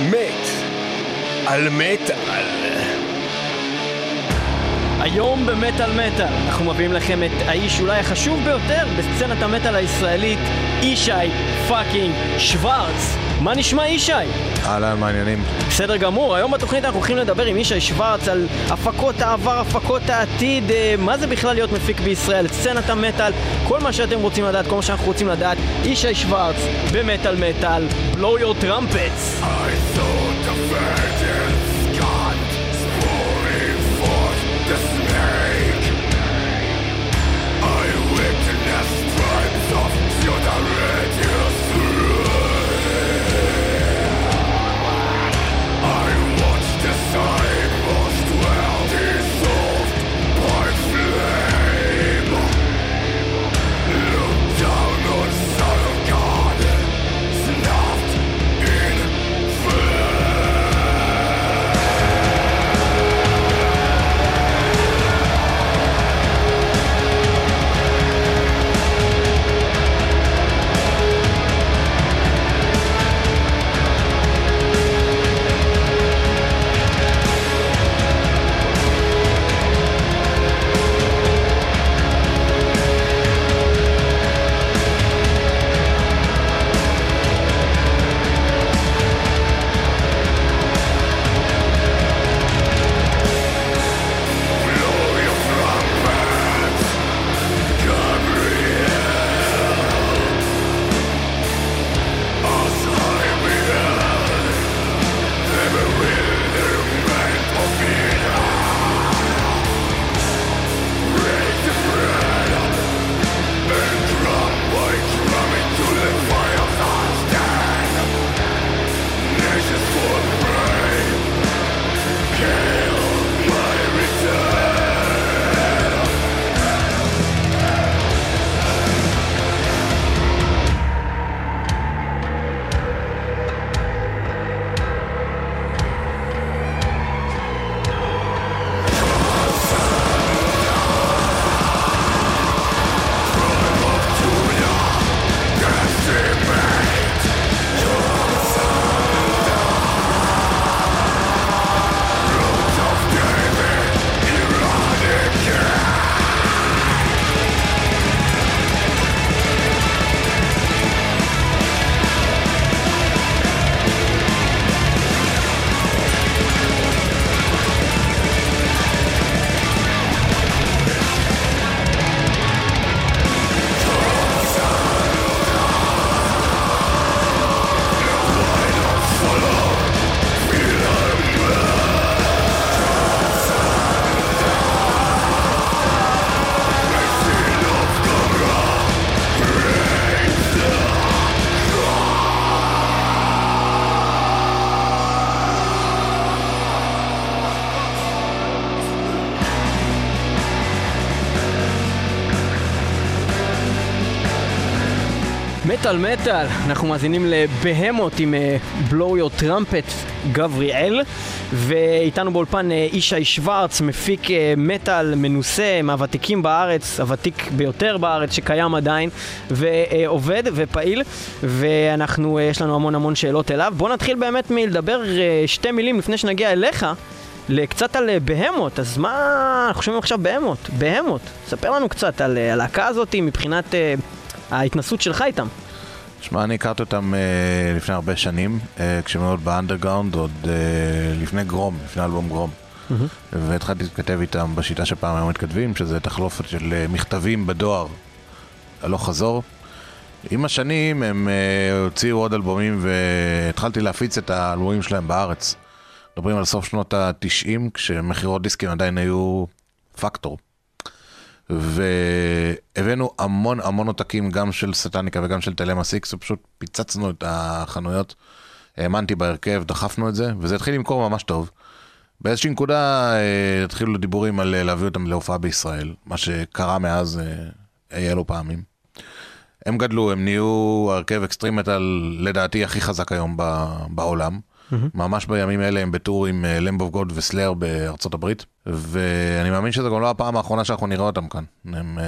מת על מטאל. היום במטאל מטאל אנחנו מביאים לכם את האיש אולי החשוב ביותר בסצנת המטאל הישראלית, ישי fucking שוורץ. מה נשמע ישי? אהלן, מעניינים. בסדר גמור, היום בתוכנית אנחנו הולכים לדבר עם ישי שוורץ על הפקות העבר, הפקות העתיד, אה, מה זה בכלל להיות מפיק בישראל, סצנת המטאל, כל מה שאתם רוצים לדעת, כל מה שאנחנו רוצים לדעת, ישי שוורץ במטאל מטאל, blow your trumpets. I thought the מטאל מטאל, אנחנו מאזינים לבהמות עם אה, blow your trumpet גבריאל ואיתנו באולפן אה, ישי שוורץ, מפיק אה, מטאל מנוסה, מהוותיקים בארץ, הוותיק ביותר בארץ שקיים עדיין ועובד ופעיל ואנחנו, יש לנו המון המון שאלות אליו. בואו נתחיל באמת מלדבר שתי מילים לפני שנגיע אליך קצת על בהמות, אז מה אנחנו שומעים עכשיו בהמות? בהמות, ספר לנו קצת על הלהקה הזאת מבחינת ההתנסות שלך איתם. שמע, אני הכרתי אותם uh, לפני הרבה שנים, uh, כשהם היו עוד באנדרגאונד, עוד uh, לפני גרום, לפני אלבום גרום. Mm-hmm. והתחלתי להתכתב איתם בשיטה שפעם היום מתכתבים, שזה תחלופת של uh, מכתבים בדואר, הלוך חזור. עם השנים הם uh, הוציאו עוד אלבומים והתחלתי להפיץ את האלבומים שלהם בארץ. מדברים על סוף שנות ה-90, כשמכירות דיסקים עדיין היו פקטור. והבאנו המון המון עותקים גם של Satanica וגם של Thelema 6, ופשוט פיצצנו את החנויות, האמנתי בהרכב, דחפנו את זה, וזה התחיל למכור ממש טוב. באיזושהי נקודה אה, התחילו דיבורים על אה, להביא אותם להופעה בישראל, מה שקרה מאז אי אלו פעמים. הם גדלו, הם נהיו הרכב extreme metal לדעתי הכי חזק היום בעולם. Mm-hmm. ממש בימים אלה הם ב tour עם Lamb of God ו Slayer בארצות הברית, ואני מאמין שזו גם לא הפעם האחרונה שאנחנו נראה אותם כאן. הם אה,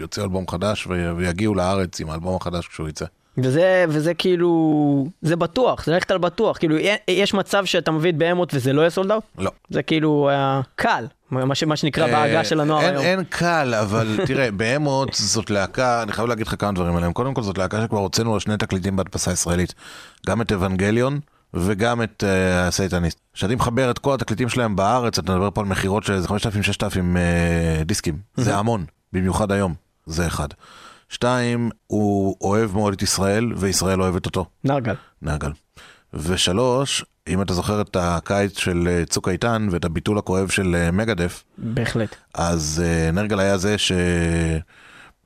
יוציאו אלבום חדש ויגיעו לארץ עם האלבום החדש כשהוא יצא. וזה, וזה כאילו, זה בטוח, זה ללכת על בטוח. כאילו, יש מצב שאתה מביא את Behemoth וזה לא יהיה sold out? לא. זה כאילו אה, קל, מה, ש, מה שנקרא בעגה של הנוער אין, היום. אין קל, אבל תראה, Behemoth זאת להקה, אני חייב להגיד לך כמה דברים עליהם. קודם כל זאת להקה שכבר הוצאנו שני תקליטים בהדפסה ישראלית. גם את Evangelion וגם את אה, The Satanist. כשאני מחבר את כל התקליטים שלהם בארץ, אתה מדבר פה על מכירות של איזה 5,000-6,000 אה, דיסקים. זה המון, במיוחד היום. זה אחד. שתיים, הוא אוהב מאוד את ישראל, וישראל אוהבת אותו. נרגל. נגל. ושלוש, אם אתה זוכר את הקיץ של אה, צוק איתן ואת הביטול הכואב של אה, מגדף, בהחלט. אז אה, נרגל היה זה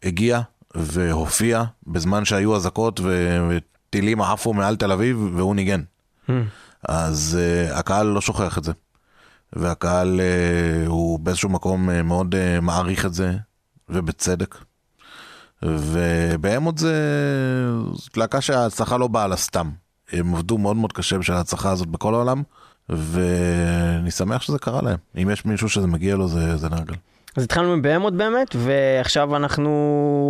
שהגיע והופיע בזמן שהיו אזעקות וטילים עפו מעל תל אביב והוא ניגן. Mm. אז uh, הקהל לא שוכח את זה. והקהל uh, הוא באיזשהו מקום uh, מאוד uh, מעריך את זה, ובצדק. ובהמות זה להקה שההצלחה לא באה לה סתם. הם עבדו מאוד מאוד קשה בשביל ההצלחה הזאת בכל העולם, ואני שמח שזה קרה להם. אם יש מישהו שזה מגיע לו זה, זה נרגל. אז התחלנו מבהמות באמת, ועכשיו אנחנו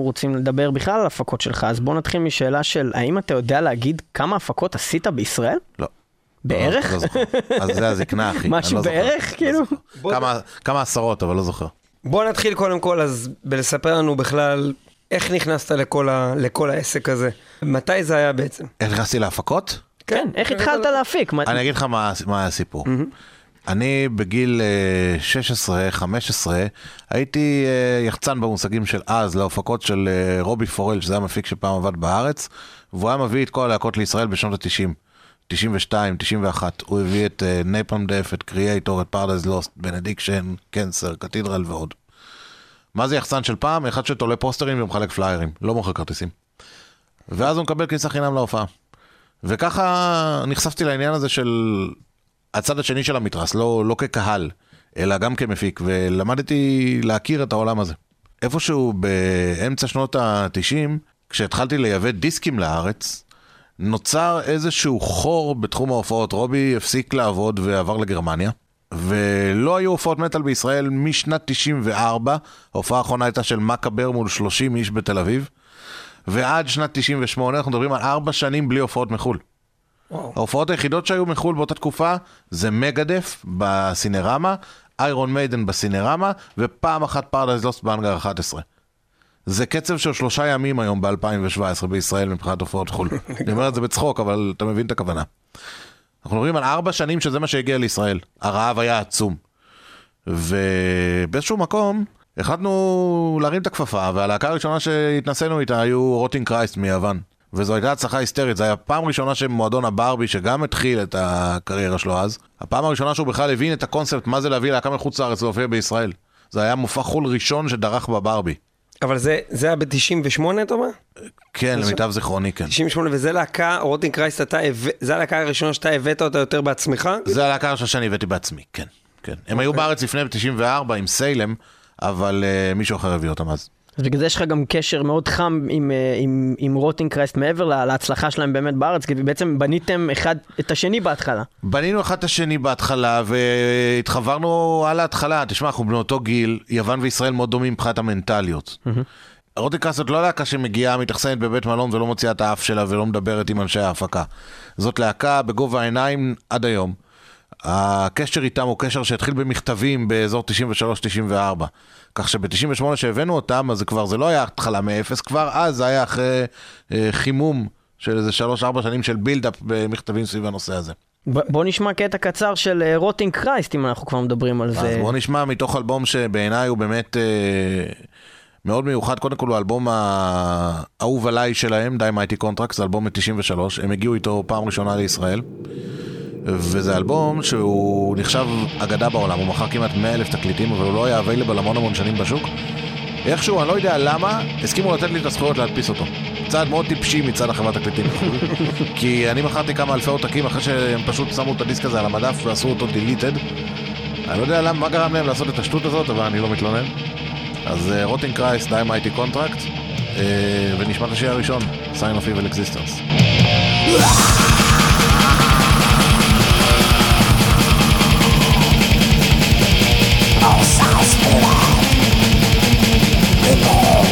רוצים לדבר בכלל על הפקות שלך. אז בוא נתחיל משאלה של, האם אתה יודע להגיד כמה הפקות עשית בישראל? לא. בערך? לא זוכר. אז זה הזקנה, אחי. משהו לא זוכר. בערך, כאילו? כמה, כמה עשרות, אבל לא זוכר. בוא נתחיל קודם כל אז בלספר לנו בכלל איך נכנסת לכל, ה, לכל העסק הזה. מתי זה היה בעצם? איך נכנסתי להפקות? כן, איך התחלת להפיק? מה- אני אגיד לך מה, מה היה הסיפור. אני בגיל אה, 16-15 הייתי אה, יחצן במושגים של אז להופקות של אה, רובי פורל, שזה היה מפיק שפעם עבד בארץ, והוא היה מביא את כל הלהקות לישראל בשנות ה-90. 92, 91, הוא הביא את Napalm Death, את Kreator, את Paradise Lost, Benediction, Cancer, Cathedral ועוד. מה זה יחצן של פעם? אחד שתולה פוסטרים ומחלק פליירים, לא מוכר כרטיסים. ואז הוא מקבל כניסה חינם להופעה. וככה נחשפתי לעניין הזה של הצד השני של המתרס, לא, לא כקהל, אלא גם כמפיק, ולמדתי להכיר את העולם הזה. איפשהו באמצע שנות ה-90, כשהתחלתי לייבא דיסקים לארץ, נוצר איזשהו חור בתחום ההופעות. רובי הפסיק לעבוד ועבר לגרמניה, ולא היו הופעות מטאל בישראל משנת 94, ההופעה האחרונה הייתה של מקאבר מול 30 איש בתל אביב, ועד שנת 98, אנחנו מדברים על ארבע שנים בלי הופעות מחו"ל. וואו. ההופעות היחידות שהיו מחו"ל באותה תקופה זה מגדף בסינרמה, Iron Maiden בסינרמה, ופעם אחת Paradise Lost בהאנגר 11. זה קצב של שלושה ימים היום ב-2017 בישראל מבחינת הופעות חו"ל. אני אומר את זה בצחוק, אבל אתה מבין את הכוונה. אנחנו מדברים על ארבע שנים שזה מה שהגיע לישראל. הרעב היה עצום. ובאיזשהו מקום החלטנו להרים את הכפפה, והלהקה הראשונה שהתנסינו איתה היו Rotting Christ מיוון. וזו הייתה הצלחה היסטרית, זו הייתה פעם ראשונה שמועדון הברבי, שגם התחיל את הקריירה שלו אז, הפעם הראשונה שהוא בכלל הבין את הקונספט מה זה להביא להקה מחוץ לארץ ולהופיע בישראל. זה היה מופע חו"ל ראשון שדרך בברבי. אבל זה, זה היה ב-98 אתה אומר? כן, למיטב זיכרוני, כן. 98 וזה להקה, Rotting Christ, אתה זה הלהקה הראשונה שאתה הבאת אותה יותר בעצמך? זה הלהקה הראשונה שאני הבאתי בעצמי, כן. כן. הם היו בארץ לפני ב-94 עם Salem, אבל uh, מישהו אחר הביא אותם אז. אז בגלל זה יש לך גם קשר מאוד חם עם, אה, עם, עם Rotting Christ מעבר לה- להצלחה שלהם באמת בארץ, כי בעצם בניתם אחד את השני בהתחלה. בנינו אחד את השני בהתחלה והתחברנו על ההתחלה, תשמע, אנחנו בני אותו גיל, יוון וישראל מאוד דומים מבחינת המנטליות. רוטיקה זאת לא להקה שמגיעה, מתאכסנת בבית מלון ולא מוציאה את האף שלה ולא מדברת עם אנשי ההפקה. זאת להקה בגובה העיניים עד היום. הקשר איתם הוא קשר שהתחיל במכתבים באזור 93-94. כך שב-98 שהבאנו אותם, אז זה כבר, זה לא היה התחלה מאפס, כבר אז זה היה אחרי אה, חימום של איזה 3-4 שנים של buildup במכתבים סביב הנושא הזה. בוא נשמע קטע קצר של אה, Rotting Christ, אם אנחנו כבר מדברים על אז זה. בואו נשמע מתוך אלבום שבעיניי הוא באמת אה, מאוד מיוחד. קודם כל הוא האלבום האהוב עליי שלהם, Thy Mighty Contract, זה אלבום מ-93, הם הגיעו איתו פעם ראשונה לישראל. וזה אלבום שהוא נחשב אגדה בעולם, הוא מכר כמעט 100 אלף תקליטים, אבל הוא לא היה available המון המון שנים בשוק. איכשהו, אני לא יודע למה, הסכימו לתת לי את הזכויות להדפיס אותו. צעד מאוד טיפשי מצד החברת תקליטים. כי אני מכרתי כמה אלפי עותקים אחרי שהם פשוט שמו את הדיסק הזה על המדף ועשו אותו deleted. אני לא יודע למה, מה גרם להם לעשות את השטות הזאת, אבל אני לא מתלונן. אז Rotting Christ, Thy Mighty Contract, ונשמע את השיר הראשון, Sign of Evil Existence. respirar. E não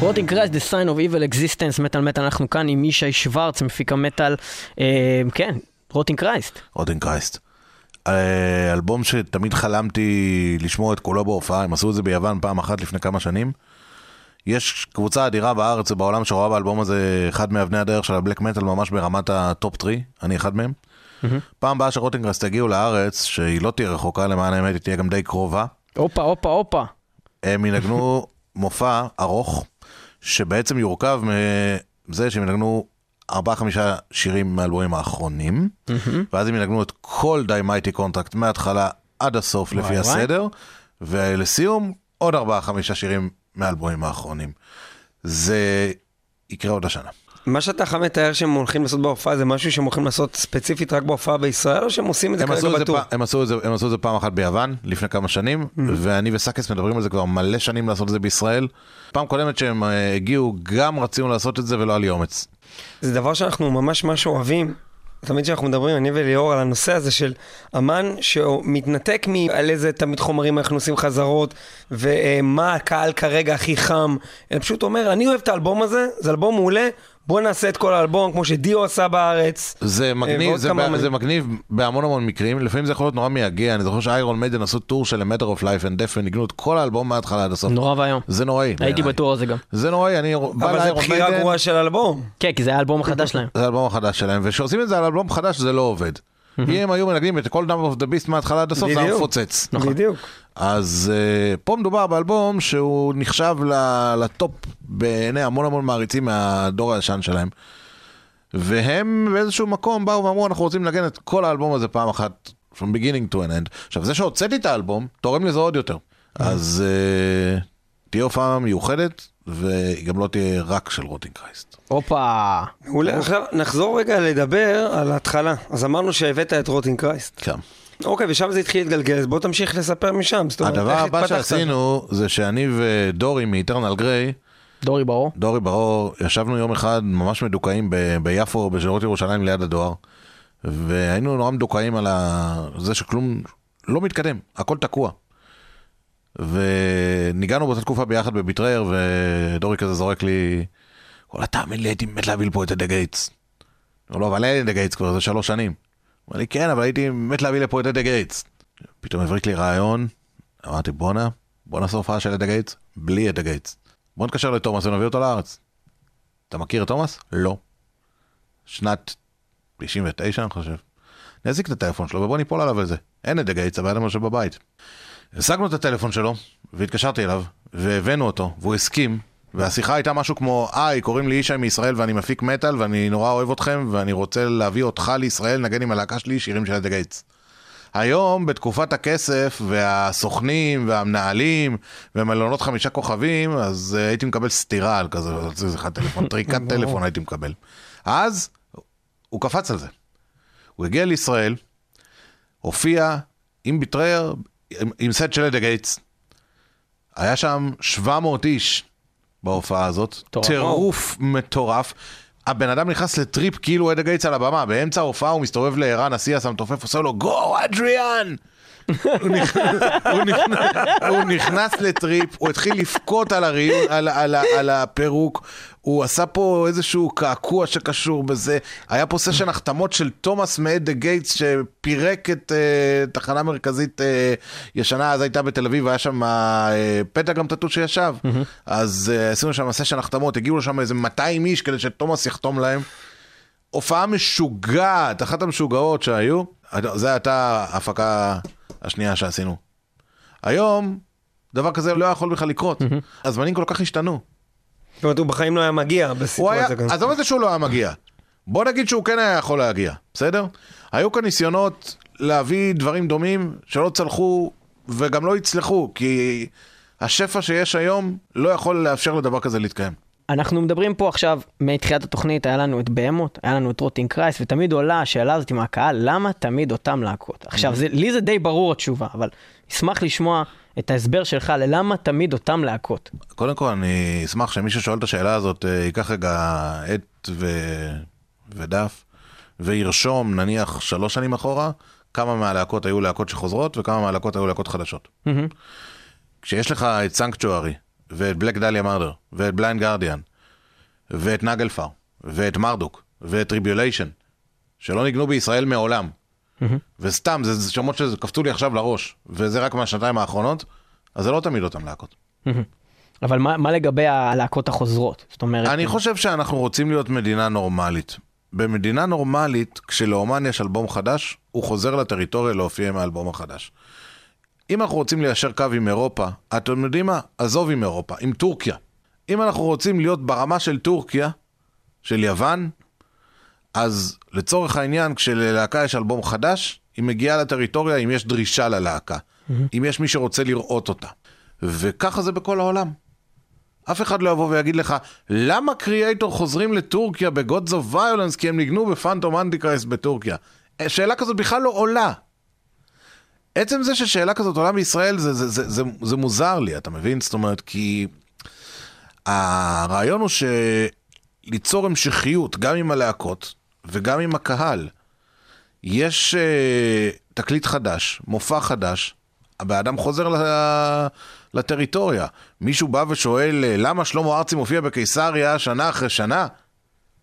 Rotting Christ, The Sign of Evil Existence, מטאל מטאל, אנחנו כאן עם ישי שוורץ, מפיק המטאל, אה, כן, Rotting Christ. Rotting Christ. אלבום שתמיד חלמתי לשמוע את כולו בהופעה, הם עשו את זה ביוון פעם אחת לפני כמה שנים, יש קבוצה אדירה בארץ ובעולם שרואה באלבום הזה אחד מאבני הדרך של ה black metal ממש ברמת ה top 3, אני אחד מהם. פעם הבאה ש Rotting Christ יגיעו לארץ, שהיא לא תהיה רחוקה למען האמת, היא תהיה גם די קרובה. הופה, הופה, הופה. הם ינגנו מופע ארוך, שבעצם יורכב מזה שהם ינגנו ארבעה-חמישה שירים מהאלבומים האחרונים, ואז הם ינגנו את כל Thy Mighty Contract מההתחלה עד הסוף וואי, לפי וואי. הסדר, ולסיום עוד ארבעה-חמישה שירים מהאלבומים האחרונים. זה יקרה עוד השנה. מה שאתה חם מתאר שהם הולכים לעשות בהופעה זה משהו שהם הולכים לעשות ספציפית רק בהופעה בישראל או שהם עושים את זה כרגע ב tour? הם, עשו את זה, הם עשו את זה פעם אחת ביוון, לפני כמה שנים, ואני וסאקס מדברים על זה כבר מלא שנים לעשות את זה בישראל. פעם קודמת שהם אה, הגיעו, גם רצינו לעשות את זה ולא היה לי אומץ. זה דבר שאנחנו ממש ממש אוהבים. תמיד כשאנחנו מדברים, אני וליאור, על הנושא הזה של אמן שמתנתק מעל איזה תמיד חומרים אנחנו עושים חזרות, ומה הקהל כרגע הכי חם, אלא פשוט אומר, אני אוהב את האלבום הזה, זה אלבום מעולה, בוא נעשה את כל האלבום, כמו שדיו עשה בארץ. זה מגניב, ועוד זה, כמה. זה מגניב בהמון המון מקרים, לפעמים זה יכול להיות נורא מייגע, אני זוכר שאיירון מיידן עשו טור של A Matter of Life and Death וניגנו את כל האלבום מההתחלה עד הסוף. נורא ואיום. זה נוראי. הייתי בעיניי. בטור הזה גם. זה נוראי, אני בא אבל זה לאיירון בחירה מיידן, גרועה של אלבום. כן, כי זה היה האלבום החדש שלהם. זה האלבום החדש שלהם, וכשעושים את זה על אלבום חדש זה לא עובד. אם הם היו מנגנים את כל Number of the Beast מההתחלה עד הסוף זה היה. מפוצץ. בדיוק. אז uh, פה מדובר באלבום שהוא נחשב לטופ בעיני המון המון מעריצים מהדור הישן שלהם. והם באיזשהו מקום באו ואמרו אנחנו רוצים לנגן את כל האלבום הזה פעם אחת, from beginning to an end. עכשיו זה שהוצאתי את האלבום תורם לזה עוד יותר. אז uh, תהיה הופעה מיוחדת והיא גם לא תהיה רק של Rotting Christ. הופה. מעולה, עכשיו נחזור רגע לדבר על ההתחלה. אז אמרנו שהבאת את Rotting Christ. כן. אוקיי, ושם זה התחיל להתגלגל, אז בוא תמשיך לספר משם. זאת אומרת, הדבר הבא? שעשינו זה שאני ודורי מ Eternal Gray דורי ברור. דורי ברור, ישבנו יום אחד ממש מדוכאים ב- ביפו, בשדרות ירושלים ליד הדואר, והיינו נורא מדוכאים על ה- זה שכלום לא מתקדם, הכל תקוע. וניגענו באותה תקופה ביחד ב Betrayer, ודורי כזה זורק לי, וואלה, תאמין לי, הייתי מת להביא לפה את At the Gates. אמרתי לו, אבל אין At the Gates כבר, זה שלוש שנים. הוא אמר לי, כן, אבל הייתי מת להביא לפה את At the Gates. פתאום הבריק לי רעיון, אמרתי, בואנה, בוא נעשה הופעה של At the Gates, בלי At the Gates. בוא נתקשר לתומאס ונביא אותו לארץ. אתה מכיר את תומאס? לא. שנת 99 אני חושב. נשיג את הטלפון שלו ובוא ניפול עליו על זה. אין At the Gates, הבן אדם בבית. השגנו את הטלפון שלו והתקשרתי אליו והבאנו אותו והוא הסכים והשיחה הייתה משהו כמו היי קוראים לי ישי מישראל ואני מפיק מטאל ואני נורא אוהב אתכם ואני רוצה להביא אותך לישראל נגן עם הלהקה שלי שירים של At the Gates. היום, בתקופת הכסף והסוכנים והמנהלים ומלונות חמישה כוכבים, אז uh, הייתי מקבל סטירה על כזה, על זה אחד טלפון, טריקת טלפון הייתי מקבל. אז הוא קפץ על זה. הוא הגיע לישראל, הופיע עם Betrayer, עם, עם סט של At the Gates. היה שם 700 איש בהופעה הזאת. טירוף מטורף. הבן אדם נכנס לטריפ כאילו At the Gates על הבמה, באמצע ההופעה הוא מסתובב לערן אסיאס המתופף, עושה לו go Adrian! הוא נכנס- לטריפ, הוא התחיל לבכות על הפירוק, הוא עשה פה איזשהו קעקוע שקשור בזה, היה פה סשן החתמות של תומאס מ At the Gates שפירק את uh, תחנה מרכזית uh, ישנה, אז הייתה בתל אביב, היה שם uh, Pentagram Tattoo שישב, אז uh, עשינו שם סשן החתמות, הגיעו לשם איזה 200 איש כדי שתומאס יחתום להם. הופעה משוגעת, אחת המשוגעות שהיו, זה הייתה ההפקה השנייה שעשינו. היום, דבר כזה לא יכול בכלל לקרות. הזמנים כל כך השתנו. זאת אומרת, הוא בחיים לא היה מגיע בסיטואציה כזאת. עזוב את זה שהוא לא היה מגיע. בוא נגיד שהוא כן היה יכול להגיע, בסדר? היו כאן ניסיונות להביא דברים דומים שלא צלחו וגם לא יצלחו, כי השפע שיש היום לא יכול לאפשר לדבר כזה להתקיים. אנחנו מדברים פה עכשיו, מתחילת התוכנית היה לנו את בהמות, היה לנו את רוטינג קרייס, ותמיד עולה השאלה הזאת עם הקהל, למה תמיד אותם להקות? עכשיו, זה, לי זה די ברור התשובה, אבל אשמח לשמוע את ההסבר שלך ללמה תמיד אותם להקות. קודם כל, אני אשמח שמי ששואל את השאלה הזאת אה, ייקח רגע עט ו... ודף וירשום נניח שלוש שנים אחורה כמה מהלהקות היו להקות שחוזרות וכמה מהלהקות היו להקות חדשות. כשיש לך את Sanctuary ואת Black Dahlia Murder, ואת Blind Guardian, ואת Naglfar, ואת Marduk, ואת Tribulation, שלא ניגנו בישראל מעולם. וסתם, זה זה שמות שקפצו לי עכשיו לראש, וזה רק מהשנתיים האחרונות, אז זה לא תמיד אותם להקות. אבל מה, מה לגבי הלהקות החוזרות? זאת אומרת... אני חושב שאנחנו רוצים להיות מדינה נורמלית. במדינה נורמלית, כשלאומן יש אלבום חדש, הוא חוזר לטריטוריה להופיע עם האלבום החדש. אם אנחנו רוצים ליישר קו עם אירופה, אתם יודעים מה? עזוב עם אירופה, עם טורקיה. אם אנחנו רוצים להיות ברמה של טורקיה, של יוון, אז לצורך העניין, כשללהקה יש אלבום חדש, היא מגיעה לטריטוריה אם יש דרישה ללהקה. אם יש מי שרוצה לראות אותה. וככה זה בכל העולם. אף אחד לא יבוא ויגיד לך, למה קריאייטור חוזרים לטורקיה ב-Gods of Violence כי הם ניגנו בפאנטום אנטיקרייסט בטורקיה? שאלה כזאת בכלל לא עולה. עצם זה ששאלה כזאת עולה בישראל זה, זה, זה, זה, זה מוזר לי, אתה מבין? זאת אומרת, כי הרעיון הוא שליצור המשכיות גם עם הלהקות וגם עם הקהל. יש uh, תקליט חדש, מופע חדש, הבן אדם חוזר לטריטוריה. מישהו בא ושואל אה, למה שלמה ארצי מופיע בקיסריה שנה אחרי שנה?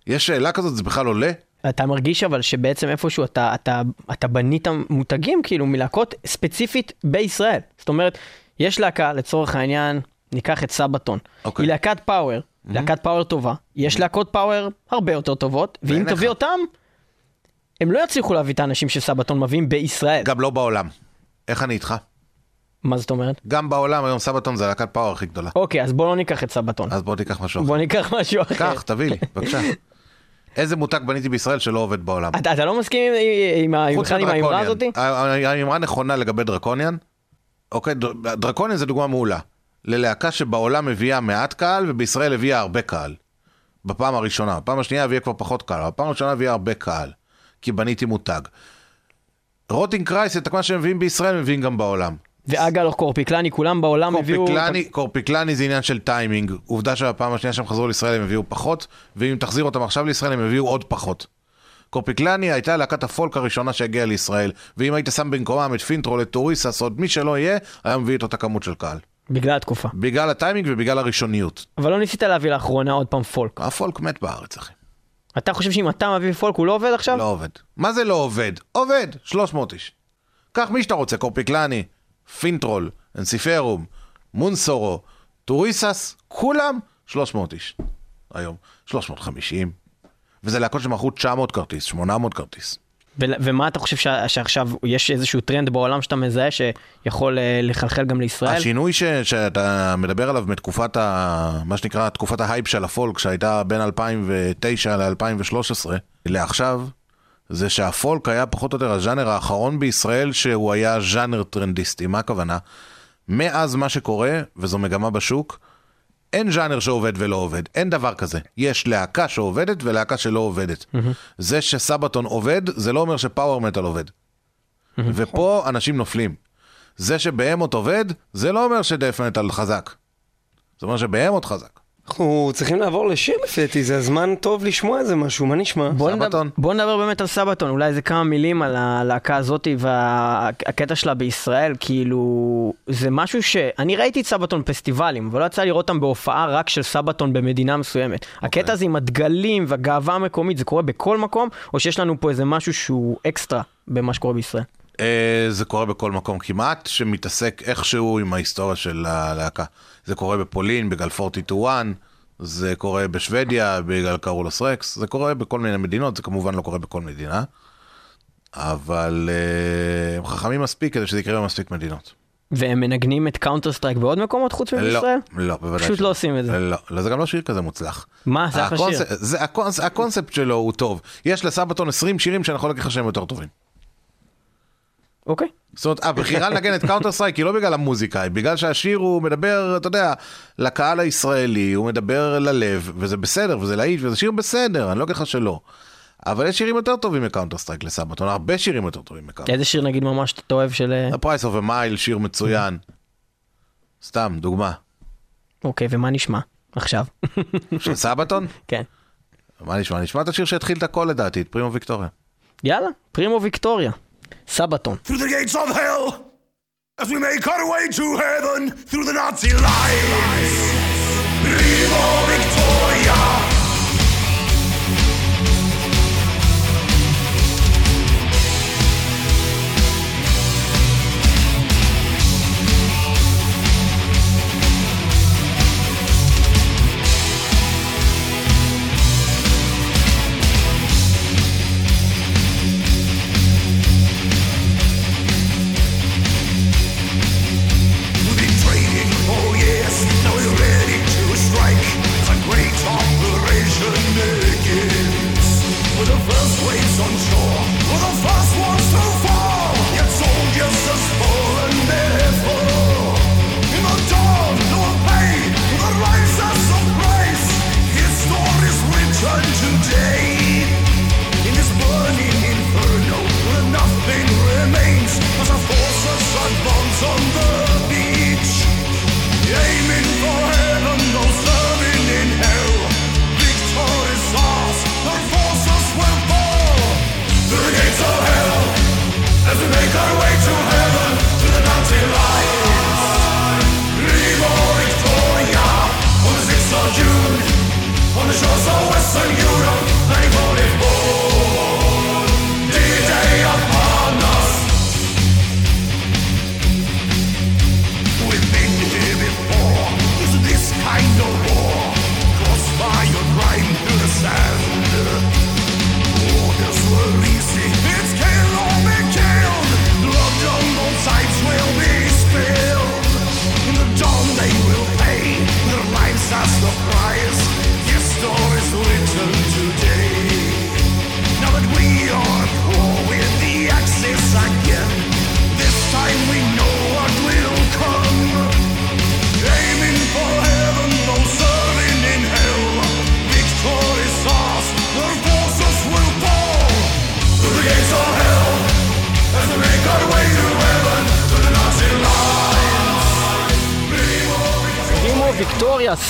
יש שאלה כזאת, זה בכלל עולה? אתה מרגיש אבל שבעצם איפשהו אתה, אתה, אתה בנית מותגים כאילו מלהקות ספציפית בישראל. זאת אומרת, יש להקה, לצורך העניין, ניקח את סבתון. אוקיי. היא להקת פאוור, להקת פאוור טובה. יש להקות פאוור הרבה יותר טובות, ואם. תביא אותם, הם לא יצליחו להביא את האנשים שסבתון מביאים בישראל. גם לא בעולם. איך אני איתך? מה זאת אומרת? גם בעולם היום סבתון זה להקת פאוור הכי גדולה. אוקיי, אז בוא לא ניקח את סבתון. אז בוא תיקח משהו אחר. בוא ניקח משהו אחר. קח, תביא לי, בבקשה. איזה מותג בניתי בישראל שלא עובד בעולם? אתה, אתה לא מסכים עם, עם, עם, עם האמרה מ Draconian. הזאתי? ה- האמרה נכונה לגבי Draconian. אוקיי, דר- Draconian זה דוגמה מעולה. ללהקה שבעולם הביאה מעט קהל ובישראל הביאה הרבה קהל. בפעם הראשונה. בפעם השנייה הביאה כבר פחות קהל, בפעם הראשונה הביאה הרבה קהל. כי בניתי מותג. Rotting Christ, את מה שהם מביאים בישראל, מביאים גם בעולם. ואגל Korpiklaani, כולם בעולם הביאו... Korpiklaani, Korpiklaani זה עניין של טיימינג. עובדה שהפעם השנייה שהם חזרו לישראל הם הביאו פחות, ואם תחזיר אותם עכשיו לישראל הם הביאו עוד פחות. Korpiklaani הייתה להקת הפולק הראשונה שהגיעה לישראל, ואם היית שם במקומם את Finntroll, את Turisas, עוד מי שלא יהיה, היה מביא את אותה כמות של קהל. בגלל התקופה. בגלל הטיימינג ובגלל הראשוניות. אבל לא ניסית להביא לאחרונה עוד פעם פולק. הפולק מת בארץ, אחי. אתה חושב שאם אתה מביא פולק הוא לא עובד עכשיו? לא עובד. מה זה לא עובד? עובד! 300 איש. קח מי שאתה רוצה, Korpiklaani, Finntroll, Ensiferum, Moonsorrow, Turisas, כולם 300 איש. היום. 350. וזה להקות שמכרו 900 כרטיס, 800 כרטיס. ו- ומה אתה חושב ש- שעכשיו יש איזשהו טרנד בעולם שאתה מזהה שיכול אה, לחלחל גם לישראל? השינוי ש, שאתה מדבר עליו מתקופת ה... מה שנקרא תקופת ההייפ של הפולק שהייתה בין 2009 ל-2013 לעכשיו זה שהפולק היה פחות או יותר הז'אנר האחרון בישראל שהוא היה ז'אנר טרנדיסטי. מה הכוונה? מאז מה שקורה, וזו מגמה בשוק, אין ז'אנר שעובד ולא עובד, אין דבר כזה. יש להקה שעובדת ולהקה שלא עובדת. זה שסבתון עובד, זה לא אומר שפאוור מטאל עובד. ופה אנשים נופלים. זה שבהמות עובד, זה לא אומר שדף מטאל חזק. זה אומר שבהמות חזק. אנחנו צריכים לעבור לשיר לפי דעתי, זה הזמן טוב לשמוע איזה משהו, מה נשמע? בוא נדבר, סבתון. בוא נדבר באמת על סבתון, אולי איזה כמה מילים על הלהקה הזאתי והקטע שלה בישראל, כאילו, זה משהו ש... אני ראיתי את סבתון בפסטיבלים, אבל לא יצא לראות אותם בהופעה רק של סבתון במדינה מסוימת. הקטע הזה עם הדגלים והגאווה המקומית, זה קורה בכל מקום, או שיש לנו פה איזה משהו שהוא אקסטרה במה שקורה בישראל? אה, זה קורה בכל מקום כמעט, שמתעסק איכשהו עם ההיסטוריה של הלהקה. זה קורה בפולין, בגלל 40-1, זה קורה בשוודיה, בגלל Carolus Rex, זה קורה בכל מיני מדינות, זה כמובן לא קורה בכל מדינה, אבל אה, הם חכמים מספיק כדי שזה יקרה במספיק מדינות. והם מנגנים את Counterstrike בעוד מקומות חוץ לא, מבישראל? לא, בוודאי פשוט. לא עושים את זה. לא, לא, זה גם לא שיר כזה מוצלח. מה, זה אחלה שיר. הקונספט שלו הוא טוב. יש ל Sabaton 20 שירים שאני יכול להגיד לך שהם יותר טובים. אוקיי. זאת אומרת, הבחירה לנגן את Counterstrike היא לא בגלל המוזיקה, היא בגלל שהשיר הוא מדבר, אתה יודע, לקהל הישראלי, הוא מדבר ללב, וזה בסדר, וזה להיט, וזה שיר בסדר, אני לא אגיד לך שלא. אבל יש שירים יותר טובים מ Counterstrike ל Sabaton, הרבה שירים יותר טובים מ Counter. איזה שיר נגיד ממש אתה אוהב של... אה, The Price of a Mile, שיר מצוין. סתם, דוגמה. אוקיי, ומה נשמע עכשיו? של סבתון? כן. מה נשמע? נשמע את השיר שהתחיל את הכל לדעתי, את פרימו ויקטוריה. יאללה, פרימו ויקטוריה. Sabaton. Through the gates of hell, as we make our way to heaven, through the Nazi lines, Vivo Victoria!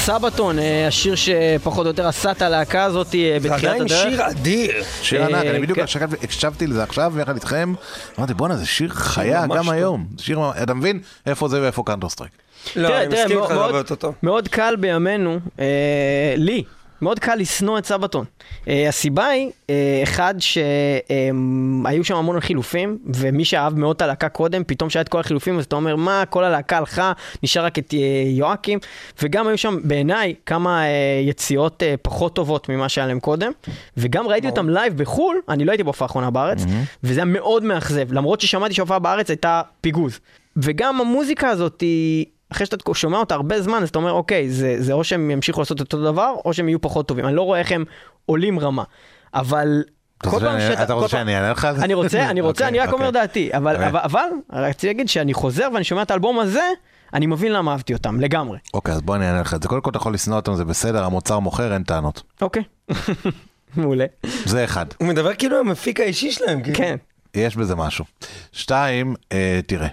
Sabaton, אה, השיר שפחות או יותר עשה את הלהקה הזאת אה, זה בתחילת עדיין הדרך. שיר אדיר. שיר אה, ענק, אני בדיוק כן. הקשבתי- לזה עכשיו יחד איתכם, אמרתי בואנה זה שיר חיה גם. היום, זה שיר, אתה מבין איפה זה ואיפה Counterstrike. לא, אני מסכים מאוד- איתך, זה הרבה מאוד- קל בימינו, לי, מאוד קל לשנוא את Sabaton. אה, הסיבה היא, אה, אחד, שהיו שם המון חילופים, ומי שאהב מאוד את הלהקה קודם, פתאום שהיה את כל החילופים, אז אתה אומר, מה, כל הלהקה הלכה, נשאר רק את אה, יואקים, וגם היו שם, בעיניי, כמה אה, יציאות אה, פחות טובות ממה שהיה להם קודם, וגם ראיתי אותם לייב בחו"ל, אני לא הייתי בהופעה האחרונה בארץ, וזה היה מאוד מאכזב, למרות ששמעתי שההופעה בארץ הייתה פיגוז. וגם המוזיקה הזאת היא... אחרי שאתה שומע אותה הרבה זמן, אז אתה אומר, אוקיי, זה, זה או שהם ימשיכו לעשות אותו דבר, או שהם יהיו פחות טובים. אני לא רואה איך הם עולים רמה. אבל כל פעם שאני- שאתה... אתה רוצה שאני אענה לך על זה? אני רוצה, אני רוצה, אוקיי, אני רק אומר אוקיי. דעתי. אבל, אוקיי. אבל, אבל, רציתי להגיד שאני חוזר ואני שומע את האלבום הזה, אני מבין למה אהבתי אותם, לגמרי. אוקיי, אז בוא אני אענה לך את זה. קודם כל אתה יכול לשנוא אותם, זה בסדר, המוצר מוכר, אין טענות. אוקיי. מעולה. זה אחד. הוא מדבר כאילו המפיק האישי שלהם. כאילו. כן. יש בזה משהו. שתיים, אה, תראה,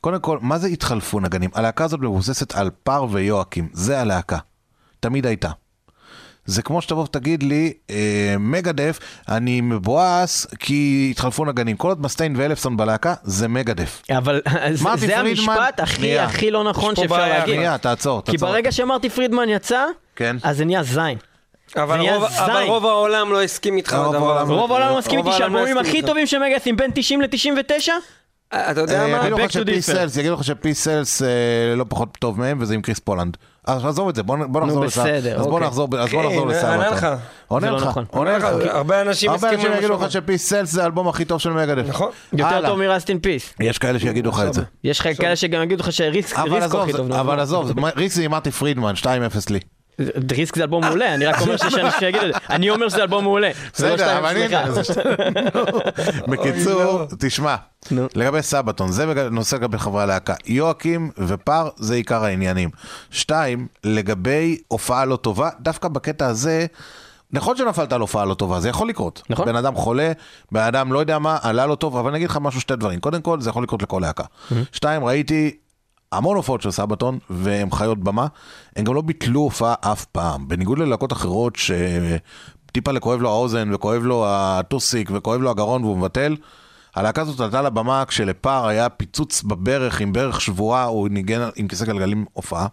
קודם כל, מה זה התחלפו נגנים? הלהקה הזאת מבוססת על פר ויואקים, זה הלהקה. תמיד הייתה. זה כמו שתבוא ותגיד לי, אה, מגדף, אני מבואס כי התחלפו נגנים. כל עוד מסטיין ואלפסון בלהקה, זה מגדף. אבל זה, זה פרידמן, המשפט הכי. הכי לא נכון שאפשר בעיה, להגיד. שנייה, תעצור, כי תעצור. ברגע שמרטי פרידמן יצא, כן. אז זה נהיה זין. אבל רוב- אבל זין. רוב העולם לא הסכים איתך. העולם הזה. לא- רוב העולם לא מסכים רוב איתי לא שהאלבומים הסכים הכי. טובים של מגאסים בין 90 ל-99, אתה יודע אה, מה? יגידו Back לך to שפי differ. סלס, יגידו לך שפי סלס אה, לא פחות טוב מהם, וזה עם קריס פולנד. אז עזוב את זה, בוא נחזור לסבא. בסדר, אז בוא אוקיי. נחזור אז בוא כן, לסבא. אענה לך. עונה זה לא לך, נכון. עונה לך. הרבה אנשים יגידו לך שפי סלס זה האלבום הכי טוב של מגדף. נכון. יותר. טוב מרסט אין פיס. יש כאלה שיגידו לך את זה. יש לך כאלה שגם יגידו לך שריסק הכי טוב. זה- אבל עזוב, ריסק זה עם מרטי פרידמן, 2-0 לי. ריסק זה אלבום מעולה, אני רק אומר שאנשים שיגידו את זה. אני אומר שזה אלבום מעולה. לא בסדר, אבל זה- בקיצור, תשמע, נו. לגבי סבתון, זה נושא לגבי חברי הלהקה. יואקים ופר זה עיקר העניינים. שתיים, לגבי הופעה לא טובה, דווקא בקטע הזה, נכון שנפלת על הופעה לא טובה, זה יכול לקרות. נכון. בן אדם חולה, בן אדם לא יודע מה, עלה לא טוב, אבל אני אגיד לך משהו, שתי דברים. קודם כל, זה יכול לקרות לכל להקה. שתיים, ראיתי המון הופעות של סבתון, והם חיות במה, הם גם לא ביטלו הופעה אף פעם. בניגוד ללהקות אחרות שטיפה לכואב לו האוזן, וכואב לו הטוסיק, וכואב לו הגרון והוא מבטל, הלהקה הזאת עלתה לבמה כשלפר היה פיצוץ בברך עם ברך שבורה, הוא ניגן עם כיסא גלגלים הופעה.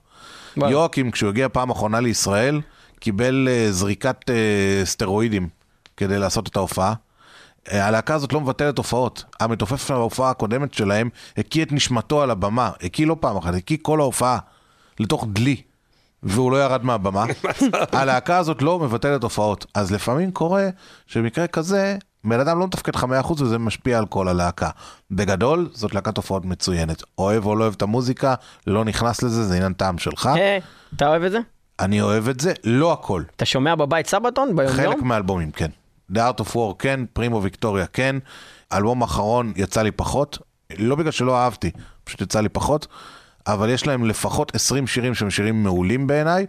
יואקים, כשהוא הגיע פעם אחרונה לישראל, קיבל אה, זריקת אה, סטרואידים כדי לעשות את ההופעה. הלהקה הזאת לא מבטלת הופעות. המתופף של ההופעה הקודמת שלהם הקיא את נשמתו על הבמה. הקיא לא פעם אחת, הקיא כל ההופעה לתוך דלי. והוא לא ירד מהבמה. הלהקה הזאת לא מבטלת הופעות. אז לפעמים קורה שבמקרה כזה, בן אדם לא מתפקד לך 100% וזה משפיע על כל הלהקה. בגדול, זאת להקת הופעות מצוינת. אוהב או לא אוהב את המוזיקה, לא נכנס לזה, זה עניין טעם שלך. אה, אתה אוהב את זה? אני אוהב את זה, לא הכל. אתה שומע בבית סבתון ביום חלק יום? מהאלבומים, כן. The Art of War, כן, פרימו ויקטוריה, כן. האלבום האחרון יצא לי פחות, לא בגלל שלא אהבתי, פשוט יצא לי פחות. אבל יש להם לפחות 20 שירים שהם שירים מעולים בעיניי,